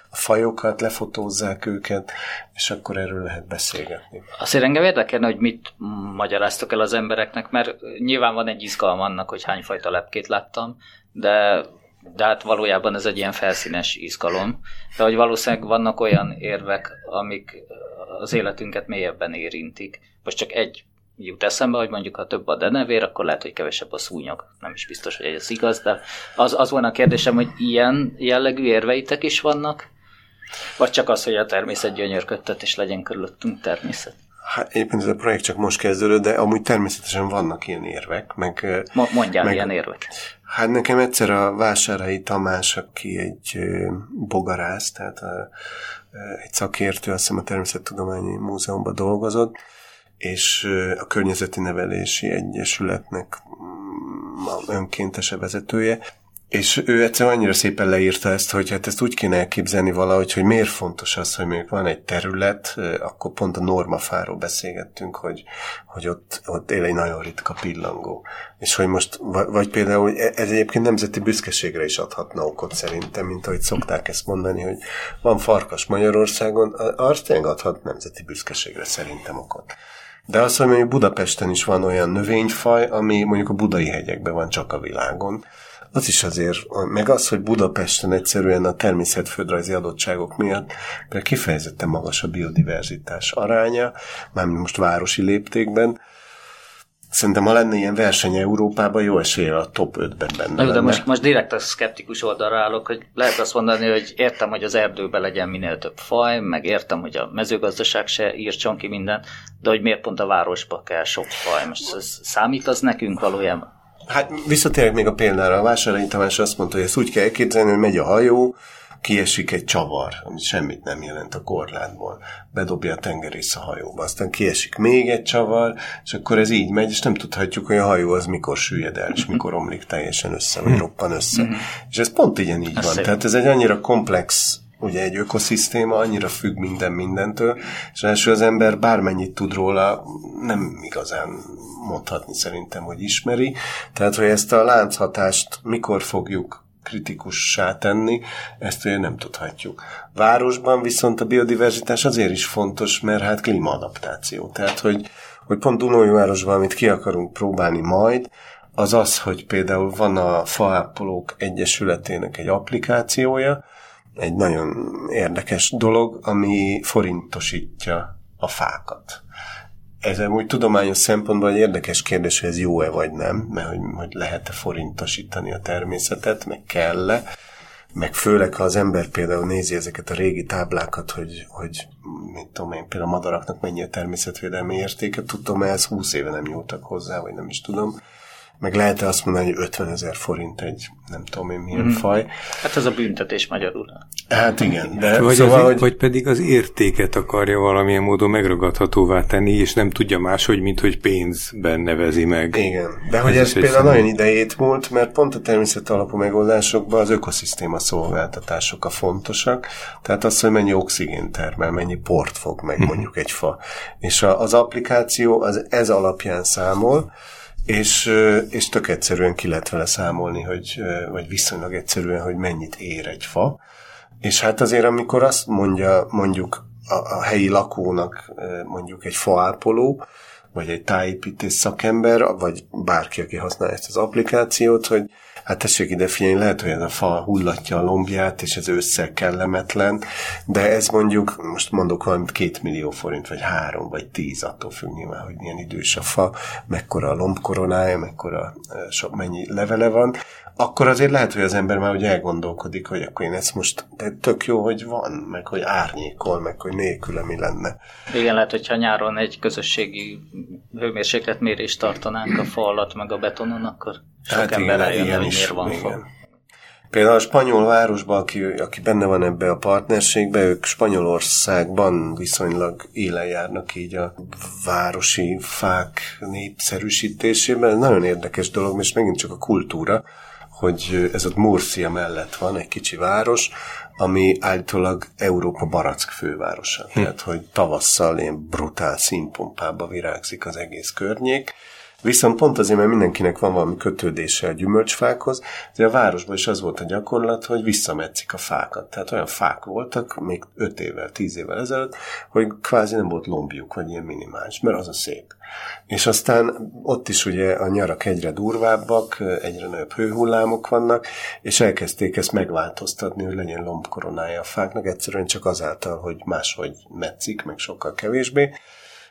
a fajokat, lefotózzák őket, és akkor erről lehet beszélgetni. Azért engem érdekelne, hogy mit magyaráztok el az embereknek, mert nyilván van egy izgalom annak, hogy hányfajta lepkét láttam, de de hát valójában ez egy ilyen felszínes izgalom. De hogy valószínűleg vannak olyan érvek, amik az életünket mélyebben érintik. Most csak egy jut eszembe, hogy mondjuk ha több a denevér, akkor lehet, hogy kevesebb a szúnyog. Nem is biztos, hogy ez igaz, de az, az volna a kérdésem, hogy ilyen jellegű érveitek is vannak? Vagy csak az, hogy a természet gyönyörködtet, és legyen körülöttünk természet? Hát egyébként ez a projekt csak most kezdődött, de amúgy természetesen vannak ilyen érvek. Meg, Mondjál meg, ilyen érvek. Hát nekem egyszer a Vásárai Tamás, aki egy bogarász, tehát a, egy szakértő, azt hiszem a Természettudományi Múzeumban dolgozott, és a Környezeti Nevelési Egyesületnek mm, önkéntese vezetője, és ő egyszer annyira szépen leírta ezt, hogy hát ezt úgy kéne elképzelni valahogy, hogy miért fontos az, hogy még van egy terület, akkor pont a normafáról beszélgettünk, hogy, hogy ott, ott él egy nagyon ritka pillangó. És hogy most, vagy például e, ez egyébként nemzeti büszkeségre is adhatna okot szerintem, mint ahogy szokták ezt mondani, hogy van farkas Magyarországon, az tényleg adhat nemzeti büszkeségre szerintem okot. De azt, hogy mondjuk Budapesten is van olyan növényfaj, ami mondjuk a budai hegyekben van csak a világon, az is azért, meg az, hogy Budapesten egyszerűen a természetföldrajzi adottságok miatt mert kifejezetten magas a biodiverzitás aránya, mármint most városi léptékben, Szerintem, ha lenne ilyen verseny Európában, jó esélye a top 5-ben benne Na, de most, most direkt a szkeptikus oldalra állok, hogy lehet azt mondani, hogy értem, hogy az erdőben legyen minél több faj, meg értem, hogy a mezőgazdaság se írtson ki mindent, de hogy miért pont a városba kell sok faj? Most ez számít az nekünk valójában? Hát visszatérek még a példára. A Vásárhelyi Tamás azt mondta, hogy ezt úgy kell elképzelni, hogy megy a hajó, kiesik egy csavar, ami semmit nem jelent a korlátból, bedobja a tengerész a hajóba, aztán kiesik még egy csavar, és akkor ez így megy, és nem tudhatjuk, hogy a hajó az mikor süllyed el, és mikor omlik teljesen össze, vagy roppan össze. Mm-hmm. És ez pont igen így van. Tehát ez egy annyira komplex ugye egy ökoszisztéma annyira függ minden mindentől, és első az ember bármennyit tud róla, nem igazán mondhatni szerintem, hogy ismeri. Tehát, hogy ezt a lánchatást mikor fogjuk kritikussá tenni, ezt ugye nem tudhatjuk. Városban viszont a biodiverzitás azért is fontos, mert hát klímaadaptáció. Tehát, hogy, hogy pont Dunói-városban, amit ki akarunk próbálni majd, az az, hogy például van a Faápolók Egyesületének egy applikációja, egy nagyon érdekes dolog, ami forintosítja a fákat. Ez úgy tudományos szempontból egy érdekes kérdés, hogy ez jó-e vagy nem, mert hogy, hogy lehet-e forintosítani a természetet, meg kell-e, meg főleg, ha az ember például nézi ezeket a régi táblákat, hogy, hogy mit tudom én, például a madaraknak mennyi a természetvédelmi értéke, tudom, ez 20 éve nem nyúltak hozzá, vagy nem is tudom, meg lehet-e azt mondani, hogy 50 ezer forint egy nem tudom én milyen mm. faj. Hát ez a büntetés magyarul. Hát igen. De vagy, szóval, az, hogy... vagy pedig az értéket akarja valamilyen módon megragadhatóvá tenni, és nem tudja máshogy, mint hogy pénzben nevezi meg. Igen. De hogy ez, ez például szem... nagyon idejét múlt, mert pont a természet alapú megoldásokban az ökoszisztéma szolgáltatások a fontosak. Tehát az, hogy mennyi oxigén termel, mennyi port fog meg mhm. mondjuk egy fa. És a, az applikáció az ez alapján számol, és, és tök egyszerűen ki lehet vele számolni, hogy, vagy viszonylag egyszerűen, hogy mennyit ér egy fa. És hát azért, amikor azt mondja mondjuk a, a helyi lakónak mondjuk egy faápoló, vagy egy tájépítés szakember, vagy bárki, aki használja ezt az applikációt, hogy hát tessék ide figyelni, lehet, hogy ez a fa hullatja a lombját, és ez ősszel kellemetlen, de ez mondjuk, most mondok valamit, két millió forint, vagy három, vagy tíz, attól függ nyilván, hogy milyen idős a fa, mekkora a lombkoronája, mekkora sok mennyi levele van, akkor azért lehet, hogy az ember már ugye elgondolkodik, hogy akkor én ezt most, de tök jó, hogy van, meg hogy árnyékol, meg hogy nélküle mi lenne. Igen, lehet, hogyha nyáron egy közösségi hőmérsékletmérést tartanánk a fa alatt, meg a betonon, akkor sok hát ember igen, eljön, hogy miért van igen. fa. Például a spanyol városban, aki, aki benne van ebbe a partnerségbe, ők Spanyolországban viszonylag élen járnak így a városi fák népszerűsítésében. Ez nagyon érdekes dolog, és megint csak a kultúra, hogy ez ott Murcia mellett van, egy kicsi város, ami állítólag Európa barack fővárosa. Hm. Tehát, hogy tavasszal ilyen brutál színpompába virágzik az egész környék, Viszont pont azért, mert mindenkinek van valami kötődése a gyümölcsfákhoz, de a városban is az volt a gyakorlat, hogy visszametszik a fákat. Tehát olyan fák voltak, még 5 évvel, 10 évvel ezelőtt, hogy kvázi nem volt lombjuk, vagy ilyen minimális, mert az a szép. És aztán ott is ugye a nyarak egyre durvábbak, egyre nagyobb hőhullámok vannak, és elkezdték ezt megváltoztatni, hogy legyen lombkoronája a fáknak, egyszerűen csak azáltal, hogy máshogy metszik, meg sokkal kevésbé.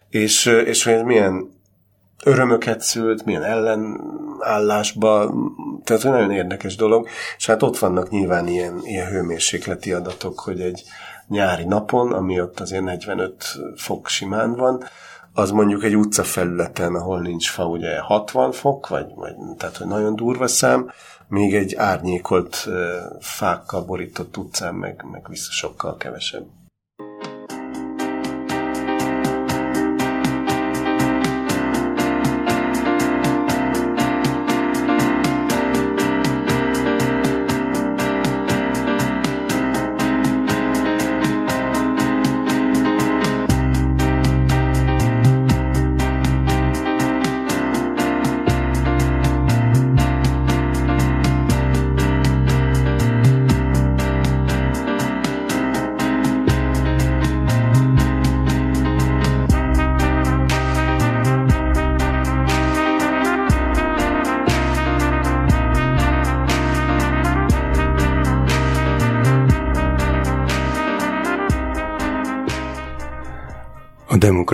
És, és hogy ez milyen örömöket szült, milyen ellenállásba, tehát nagyon érdekes dolog, és hát ott vannak nyilván ilyen, ilyen hőmérsékleti adatok, hogy egy nyári napon, ami ott azért 45 fok simán van, az mondjuk egy utcafelületen, ahol nincs fa, ugye 60 fok, vagy, vagy tehát hogy nagyon durva szám, még egy árnyékolt fákkal borított utcán meg, meg vissza sokkal kevesebb.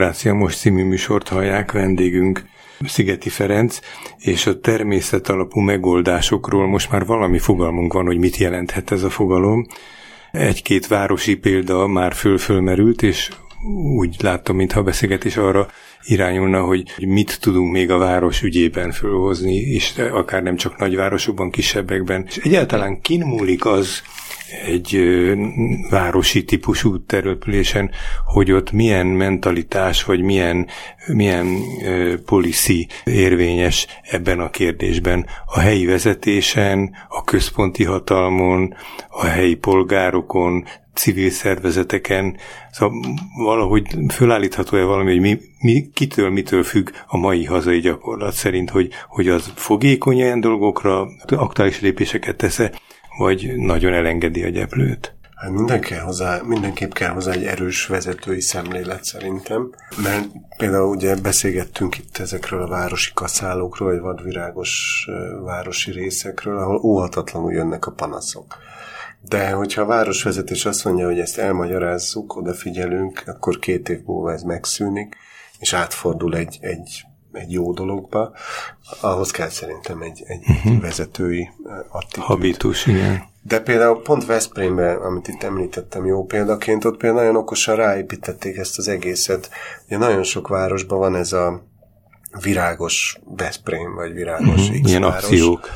Demokrácia Most című műsort hallják vendégünk Szigeti Ferenc, és a természet alapú megoldásokról most már valami fogalmunk van, hogy mit jelenthet ez a fogalom. Egy-két városi példa már föl-fölmerült, és úgy láttam, mintha a beszélgetés arra irányulna, hogy mit tudunk még a város ügyében fölhozni, és akár nem csak nagyvárosokban, kisebbekben. És egyáltalán kin múlik az, egy városi típusú terülpülésen, hogy ott milyen mentalitás, vagy milyen, milyen policy érvényes ebben a kérdésben. A helyi vezetésen, a központi hatalmon, a helyi polgárokon, civil szervezeteken, szóval valahogy fölállítható-e valami, hogy mi, mi, kitől, mitől függ a mai hazai gyakorlat szerint, hogy, hogy az fogékony ilyen dolgokra, aktuális lépéseket tesz vagy nagyon elengedi a gyeplőt? Hát minden kell hozzá, mindenképp kell hozzá egy erős vezetői szemlélet szerintem, mert például ugye beszélgettünk itt ezekről a városi kaszálókról, vagy vadvirágos városi részekről, ahol óhatatlanul jönnek a panaszok. De hogyha a városvezetés azt mondja, hogy ezt elmagyarázzuk, odafigyelünk, akkor két év múlva ez megszűnik, és átfordul egy, egy egy jó dologba, ahhoz kell szerintem egy, egy uh-huh. vezetői attitűd. Habitus, igen. De például pont Veszprémben, amit itt említettem jó példaként, ott például nagyon okosan ráépítették ezt az egészet. Ugye nagyon sok városban van ez a virágos Veszprém, vagy virágos uh-huh. Ilyen akciók.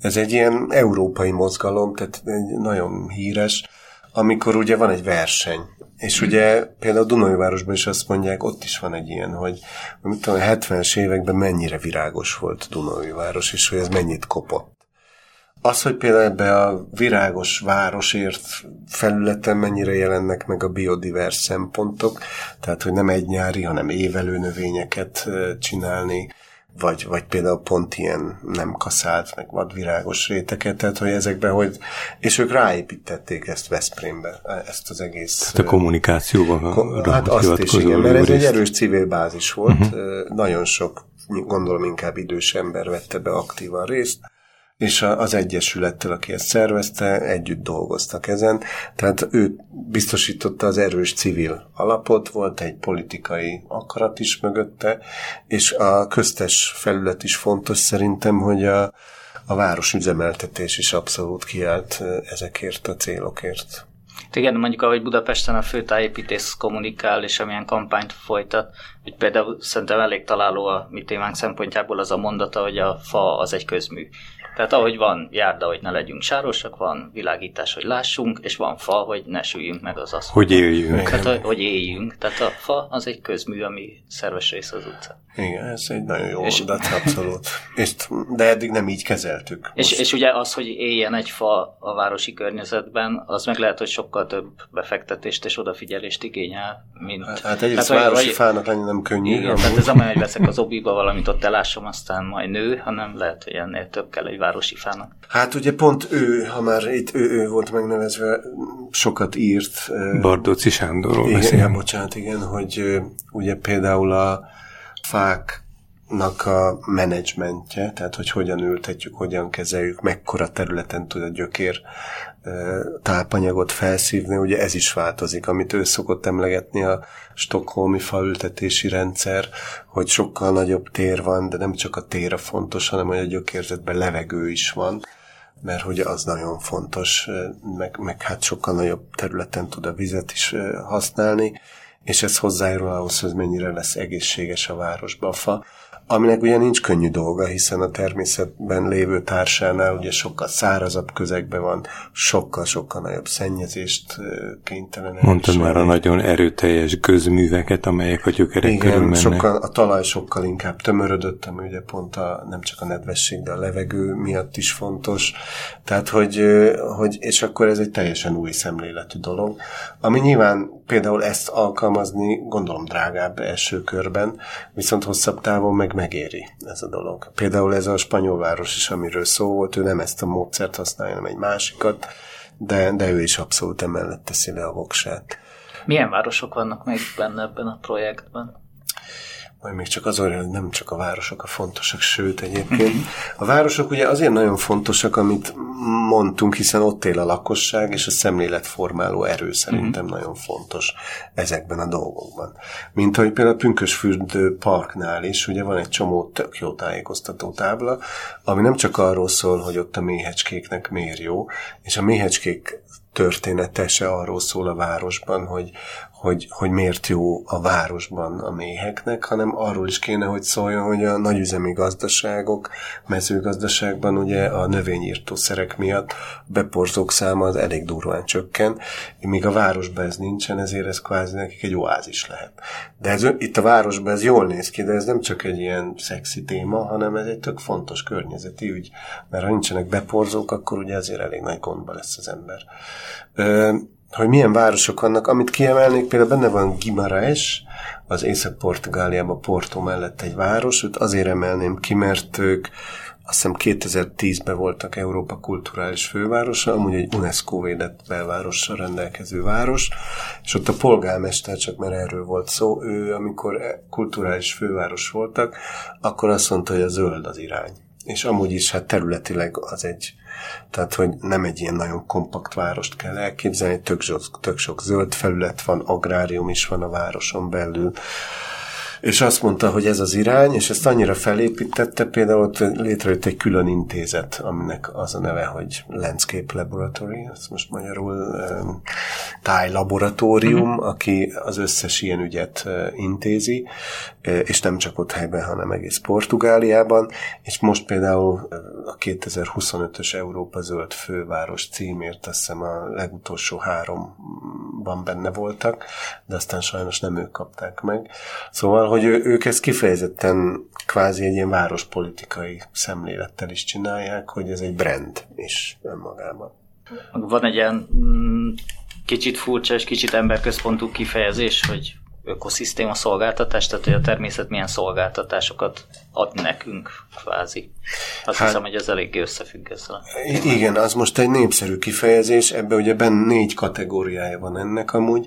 Ez egy ilyen európai mozgalom, tehát egy nagyon híres, amikor ugye van egy verseny, és ugye például Dunajvárosban is azt mondják, ott is van egy ilyen, hogy mit tudom, a 70-es években mennyire virágos volt Dunajváros, és hogy ez mennyit kopott. Az, hogy például ebbe a virágos városért felületen mennyire jelennek meg a biodivers szempontok, tehát hogy nem egy nyári, hanem évelő növényeket csinálni, vagy, vagy például pont ilyen nem kaszált, meg vadvirágos réteket, tehát hogy ezekben, hogy, és ők ráépítették ezt Veszprémbe, ezt az egész... Hát a kommunikációban. Ko- hát azt is, igen, mert ez részt. egy erős civil bázis volt, uh-huh. nagyon sok, gondolom inkább idős ember vette be aktívan részt, és az Egyesülettel, aki ezt szervezte, együtt dolgoztak ezen. Tehát ő biztosította az erős civil alapot, volt egy politikai akarat is mögötte, és a köztes felület is fontos szerintem, hogy a, a város üzemeltetés is abszolút kiállt ezekért a célokért. Igen, mondjuk ahogy Budapesten a főtájépítész kommunikál, és amilyen kampányt folytat, hogy például szerintem elég találó a mi témánk szempontjából az a mondata, hogy a fa az egy közmű. Tehát ahogy van járda, hogy ne legyünk sárosak, van világítás, hogy lássunk, és van fa, hogy ne süljünk meg az aszfalt. Hogy éljünk. Tehát, hogy éljünk. Tehát a fa az egy közmű, ami szerves része az utca. Igen, ez egy nagyon jó és, mondat, abszolút. És, de eddig nem így kezeltük. És, és ugye az, hogy éljen egy fa a városi környezetben, az meg lehet, hogy sokkal több befektetést és odafigyelést igényel, mint... Hát, hát egyrészt hát, városi vagy, fának lenni nem könnyű. Igen, tehát ez amely, hogy veszek az obiba valamit, ott elásom, aztán majd nő, hanem lehet, hogy ennél több kell egy városi fának. Hát ugye pont ő, ha már itt ő, ő volt megnevezve, sokat írt. Bardóci Sándorról igen, igen, bocsánat, igen, hogy ugye például a fáknak a menedzsmentje, tehát hogy hogyan ültetjük, hogyan kezeljük, mekkora területen tud a gyökér tápanyagot felszívni, ugye ez is változik, amit ő szokott emlegetni a stokholmi faültetési rendszer, hogy sokkal nagyobb tér van, de nem csak a tér a fontos, hanem hogy a gyökérzetben levegő is van, mert hogy az nagyon fontos, meg, meg hát sokkal nagyobb területen tud a vizet is használni, és ez hozzájárul ahhoz, hogy mennyire lesz egészséges a városba a fa aminek ugye nincs könnyű dolga, hiszen a természetben lévő társánál ugye sokkal szárazabb közegben van, sokkal-sokkal nagyobb szennyezést kénytelen. Mondtad már a nagyon erőteljes közműveket, amelyek a gyökerek Igen, körül mennek. Sokkal, a talaj sokkal inkább tömörödött, ami ugye pont a, nem csak a nedvesség, de a levegő miatt is fontos. Tehát, hogy, hogy és akkor ez egy teljesen új szemléletű dolog, ami nyilván például ezt alkalmazni gondolom drágább első körben, viszont hosszabb távon meg megéri ez a dolog. Például ez a spanyol város is, amiről szó volt, ő nem ezt a módszert használja, hanem egy másikat, de, de ő is abszolút emellett teszi le a voksát. Milyen városok vannak még benne ebben a projektben? Majd még csak azon, hogy nem csak a városok a fontosak, sőt egyébként. A városok ugye azért nagyon fontosak, amit mondtunk, hiszen ott él a lakosság, és a szemléletformáló erő szerintem uh-huh. nagyon fontos ezekben a dolgokban. Mint ahogy például a Pünkösfürdő parknál is, ugye van egy csomó tök jó tájékoztató tábla, ami nem csak arról szól, hogy ott a méhecskéknek miért jó, és a méhecskék története se arról szól a városban, hogy, hogy, hogy miért jó a városban a méheknek, hanem arról is kéne, hogy szóljon, hogy a nagyüzemi gazdaságok, mezőgazdaságban ugye a növényírtószerek miatt beporzók száma az elég durván csökken, míg a városban ez nincsen, ezért ez kvázi nekik egy oázis lehet. De ez, itt a városban ez jól néz ki, de ez nem csak egy ilyen szexi téma, hanem ez egy tök fontos környezeti ügy, mert ha nincsenek beporzók, akkor ugye ezért elég nagy gondba lesz az ember. Ö, hogy milyen városok vannak. Amit kiemelnék, például benne van Guimarães, az Észak-Portugáliában Porto mellett egy város, őt azért emelném ki, mert ők azt hiszem 2010-ben voltak Európa kulturális fővárosa, amúgy egy UNESCO védett belvárossal rendelkező város, és ott a polgármester, csak mert erről volt szó, ő amikor kulturális főváros voltak, akkor azt mondta, hogy a zöld az irány. És amúgy is hát területileg az egy tehát, hogy nem egy ilyen nagyon kompakt várost kell elképzelni, tök sok, tök sok zöld felület van, agrárium is van a városon belül, és azt mondta, hogy ez az irány, és ezt annyira felépítette, például ott létrejött egy külön intézet, aminek az a neve, hogy Landscape Laboratory, ez most magyarul um, tájlaboratórium, uh-huh. aki az összes ilyen ügyet intézi, és nem csak ott helyben, hanem egész Portugáliában, és most például a 2025-ös Európa Zöld Főváros címért, azt hiszem a legutolsó háromban benne voltak, de aztán sajnos nem ők kapták meg. Szóval hogy ők ezt kifejezetten kvázi egy ilyen várospolitikai szemlélettel is csinálják, hogy ez egy brand is önmagában. Van egy ilyen mm, kicsit furcsa és kicsit emberközpontú kifejezés, hogy ökoszisztéma szolgáltatás, tehát hogy a természet milyen szolgáltatásokat ad nekünk, kvázi. Azt hát, hiszem, hogy ez eléggé összefügg ezzel. Igen, az most egy népszerű kifejezés, ebben ugye benne négy kategóriája van ennek amúgy.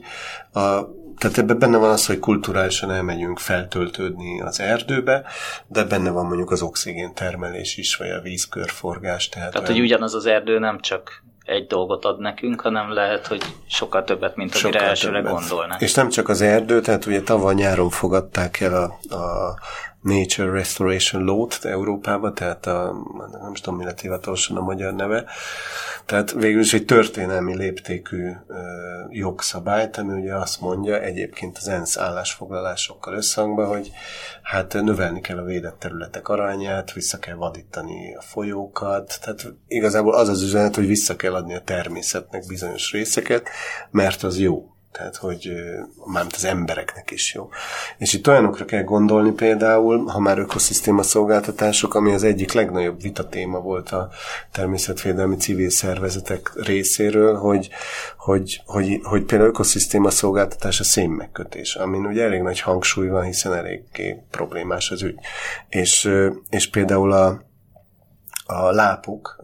A tehát ebben benne van az, hogy kulturálisan elmegyünk feltöltődni az erdőbe, de benne van mondjuk az oxigén termelés is, vagy a vízkörforgás. Tehát, tehát olyan... hogy ugyanaz az erdő nem csak egy dolgot ad nekünk, hanem lehet, hogy sokkal többet, mint amire sokkal elsőre gondolnánk. És nem csak az erdő, tehát ugye tavaly nyáron fogadták el a, a Nature Restoration Law-t Európába, tehát a, nem is tudom, mi lett hivatalosan a magyar neve, tehát végül is egy történelmi léptékű ö, jogszabályt, ami ugye azt mondja, egyébként az ENSZ állásfoglalásokkal összhangban, hogy hát növelni kell a védett területek arányát, vissza kell vadítani a folyókat, tehát igazából az az üzenet, hogy vissza kell adni a természetnek bizonyos részeket, mert az jó tehát hogy mármint az embereknek is jó. És itt olyanokra kell gondolni például, ha már ökoszisztéma szolgáltatások, ami az egyik legnagyobb vitatéma volt a természetvédelmi civil szervezetek részéről, hogy, hogy, hogy, hogy például ökoszisztéma szolgáltatás a szénmegkötés, amin ugye elég nagy hangsúly van, hiszen eléggé problémás az ügy. És, és például a, a lápok,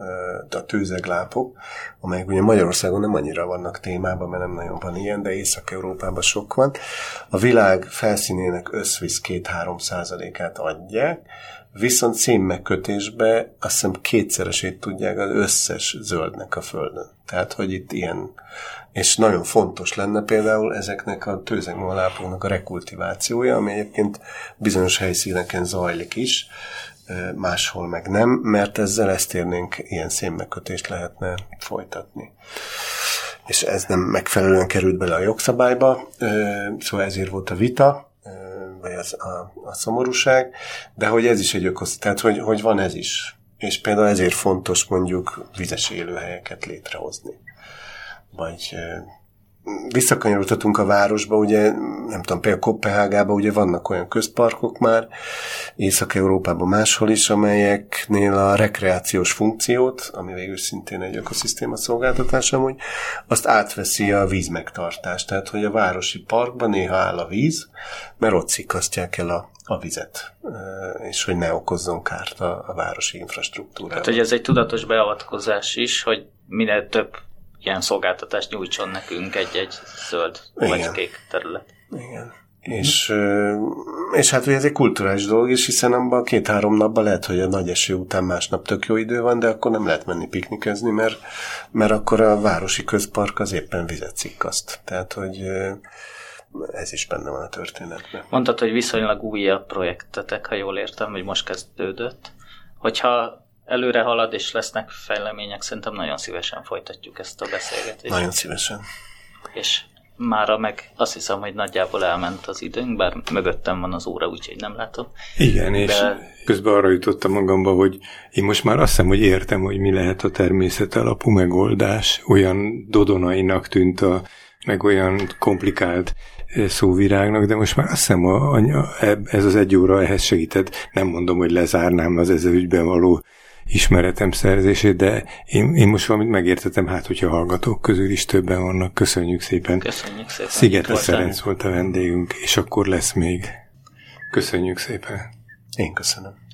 a tőzeglápok, amelyek ugye Magyarországon nem annyira vannak témában, mert nem nagyon van ilyen, de Észak-Európában sok van. A világ felszínének összvisz 2-3 százalékát adják, viszont szénmegkötésbe azt hiszem kétszeresét tudják az összes zöldnek a földön. Tehát, hogy itt ilyen, és nagyon fontos lenne például ezeknek a tőzegmalápoknak a rekultivációja, ami egyébként bizonyos helyszíneken zajlik is, máshol meg nem, mert ezzel ezt érnénk, ilyen szénmegkötést lehetne folytatni. És ez nem megfelelően került bele a jogszabályba, szóval ezért volt a vita, vagy az, a, a szomorúság, de hogy ez is egy ökosz, tehát hogy, hogy van ez is. És például ezért fontos mondjuk vizes élőhelyeket létrehozni. Vagy visszakanyarodhatunk a városba, ugye, nem tudom, például Kopenhágában ugye vannak olyan közparkok már, Észak-Európában máshol is, amelyeknél a rekreációs funkciót, ami végül szintén egy ökoszisztéma szolgáltatás amúgy, azt átveszi a vízmegtartás. Tehát, hogy a városi parkban néha áll a víz, mert ott szikasztják el a, a vizet, és hogy ne okozzon kárt a, a városi infrastruktúrára. Hát, hogy ez egy tudatos beavatkozás is, hogy minél több ilyen szolgáltatást nyújtson nekünk egy-egy zöld Igen. vagy kék terület. Igen. És, és hát ugye ez egy kulturális dolog is, hiszen abban két-három napban lehet, hogy a nagy eső után másnap tök jó idő van, de akkor nem lehet menni piknikezni, mert, mert akkor a városi közpark az éppen vizet cikkaszt. Tehát, hogy ez is benne van a történetben. Mondtad, hogy viszonylag újabb projektetek, ha jól értem, hogy most kezdődött. Hogyha előre halad, és lesznek fejlemények, szerintem nagyon szívesen folytatjuk ezt a beszélgetést. Nagyon szívesen. És mára meg azt hiszem, hogy nagyjából elment az időnk, bár mögöttem van az óra, úgyhogy nem látom. Igen, de... és közben arra jutottam magamba, hogy én most már azt hiszem, hogy értem, hogy mi lehet a természet alapú megoldás. Olyan dodonainak tűnt a, meg olyan komplikált eh, szóvirágnak, de most már azt hiszem, a, a, ez az egy óra ehhez segített. Nem mondom, hogy lezárnám az ezzel ügyben való ismeretem szerzését, de én, én most valamit megértetem, hát hogyha hallgatók közül is többen vannak. Köszönjük szépen. Köszönjük szépen. Szigetes Ferenc volt a vendégünk, és akkor lesz még. Köszönjük szépen. Én köszönöm.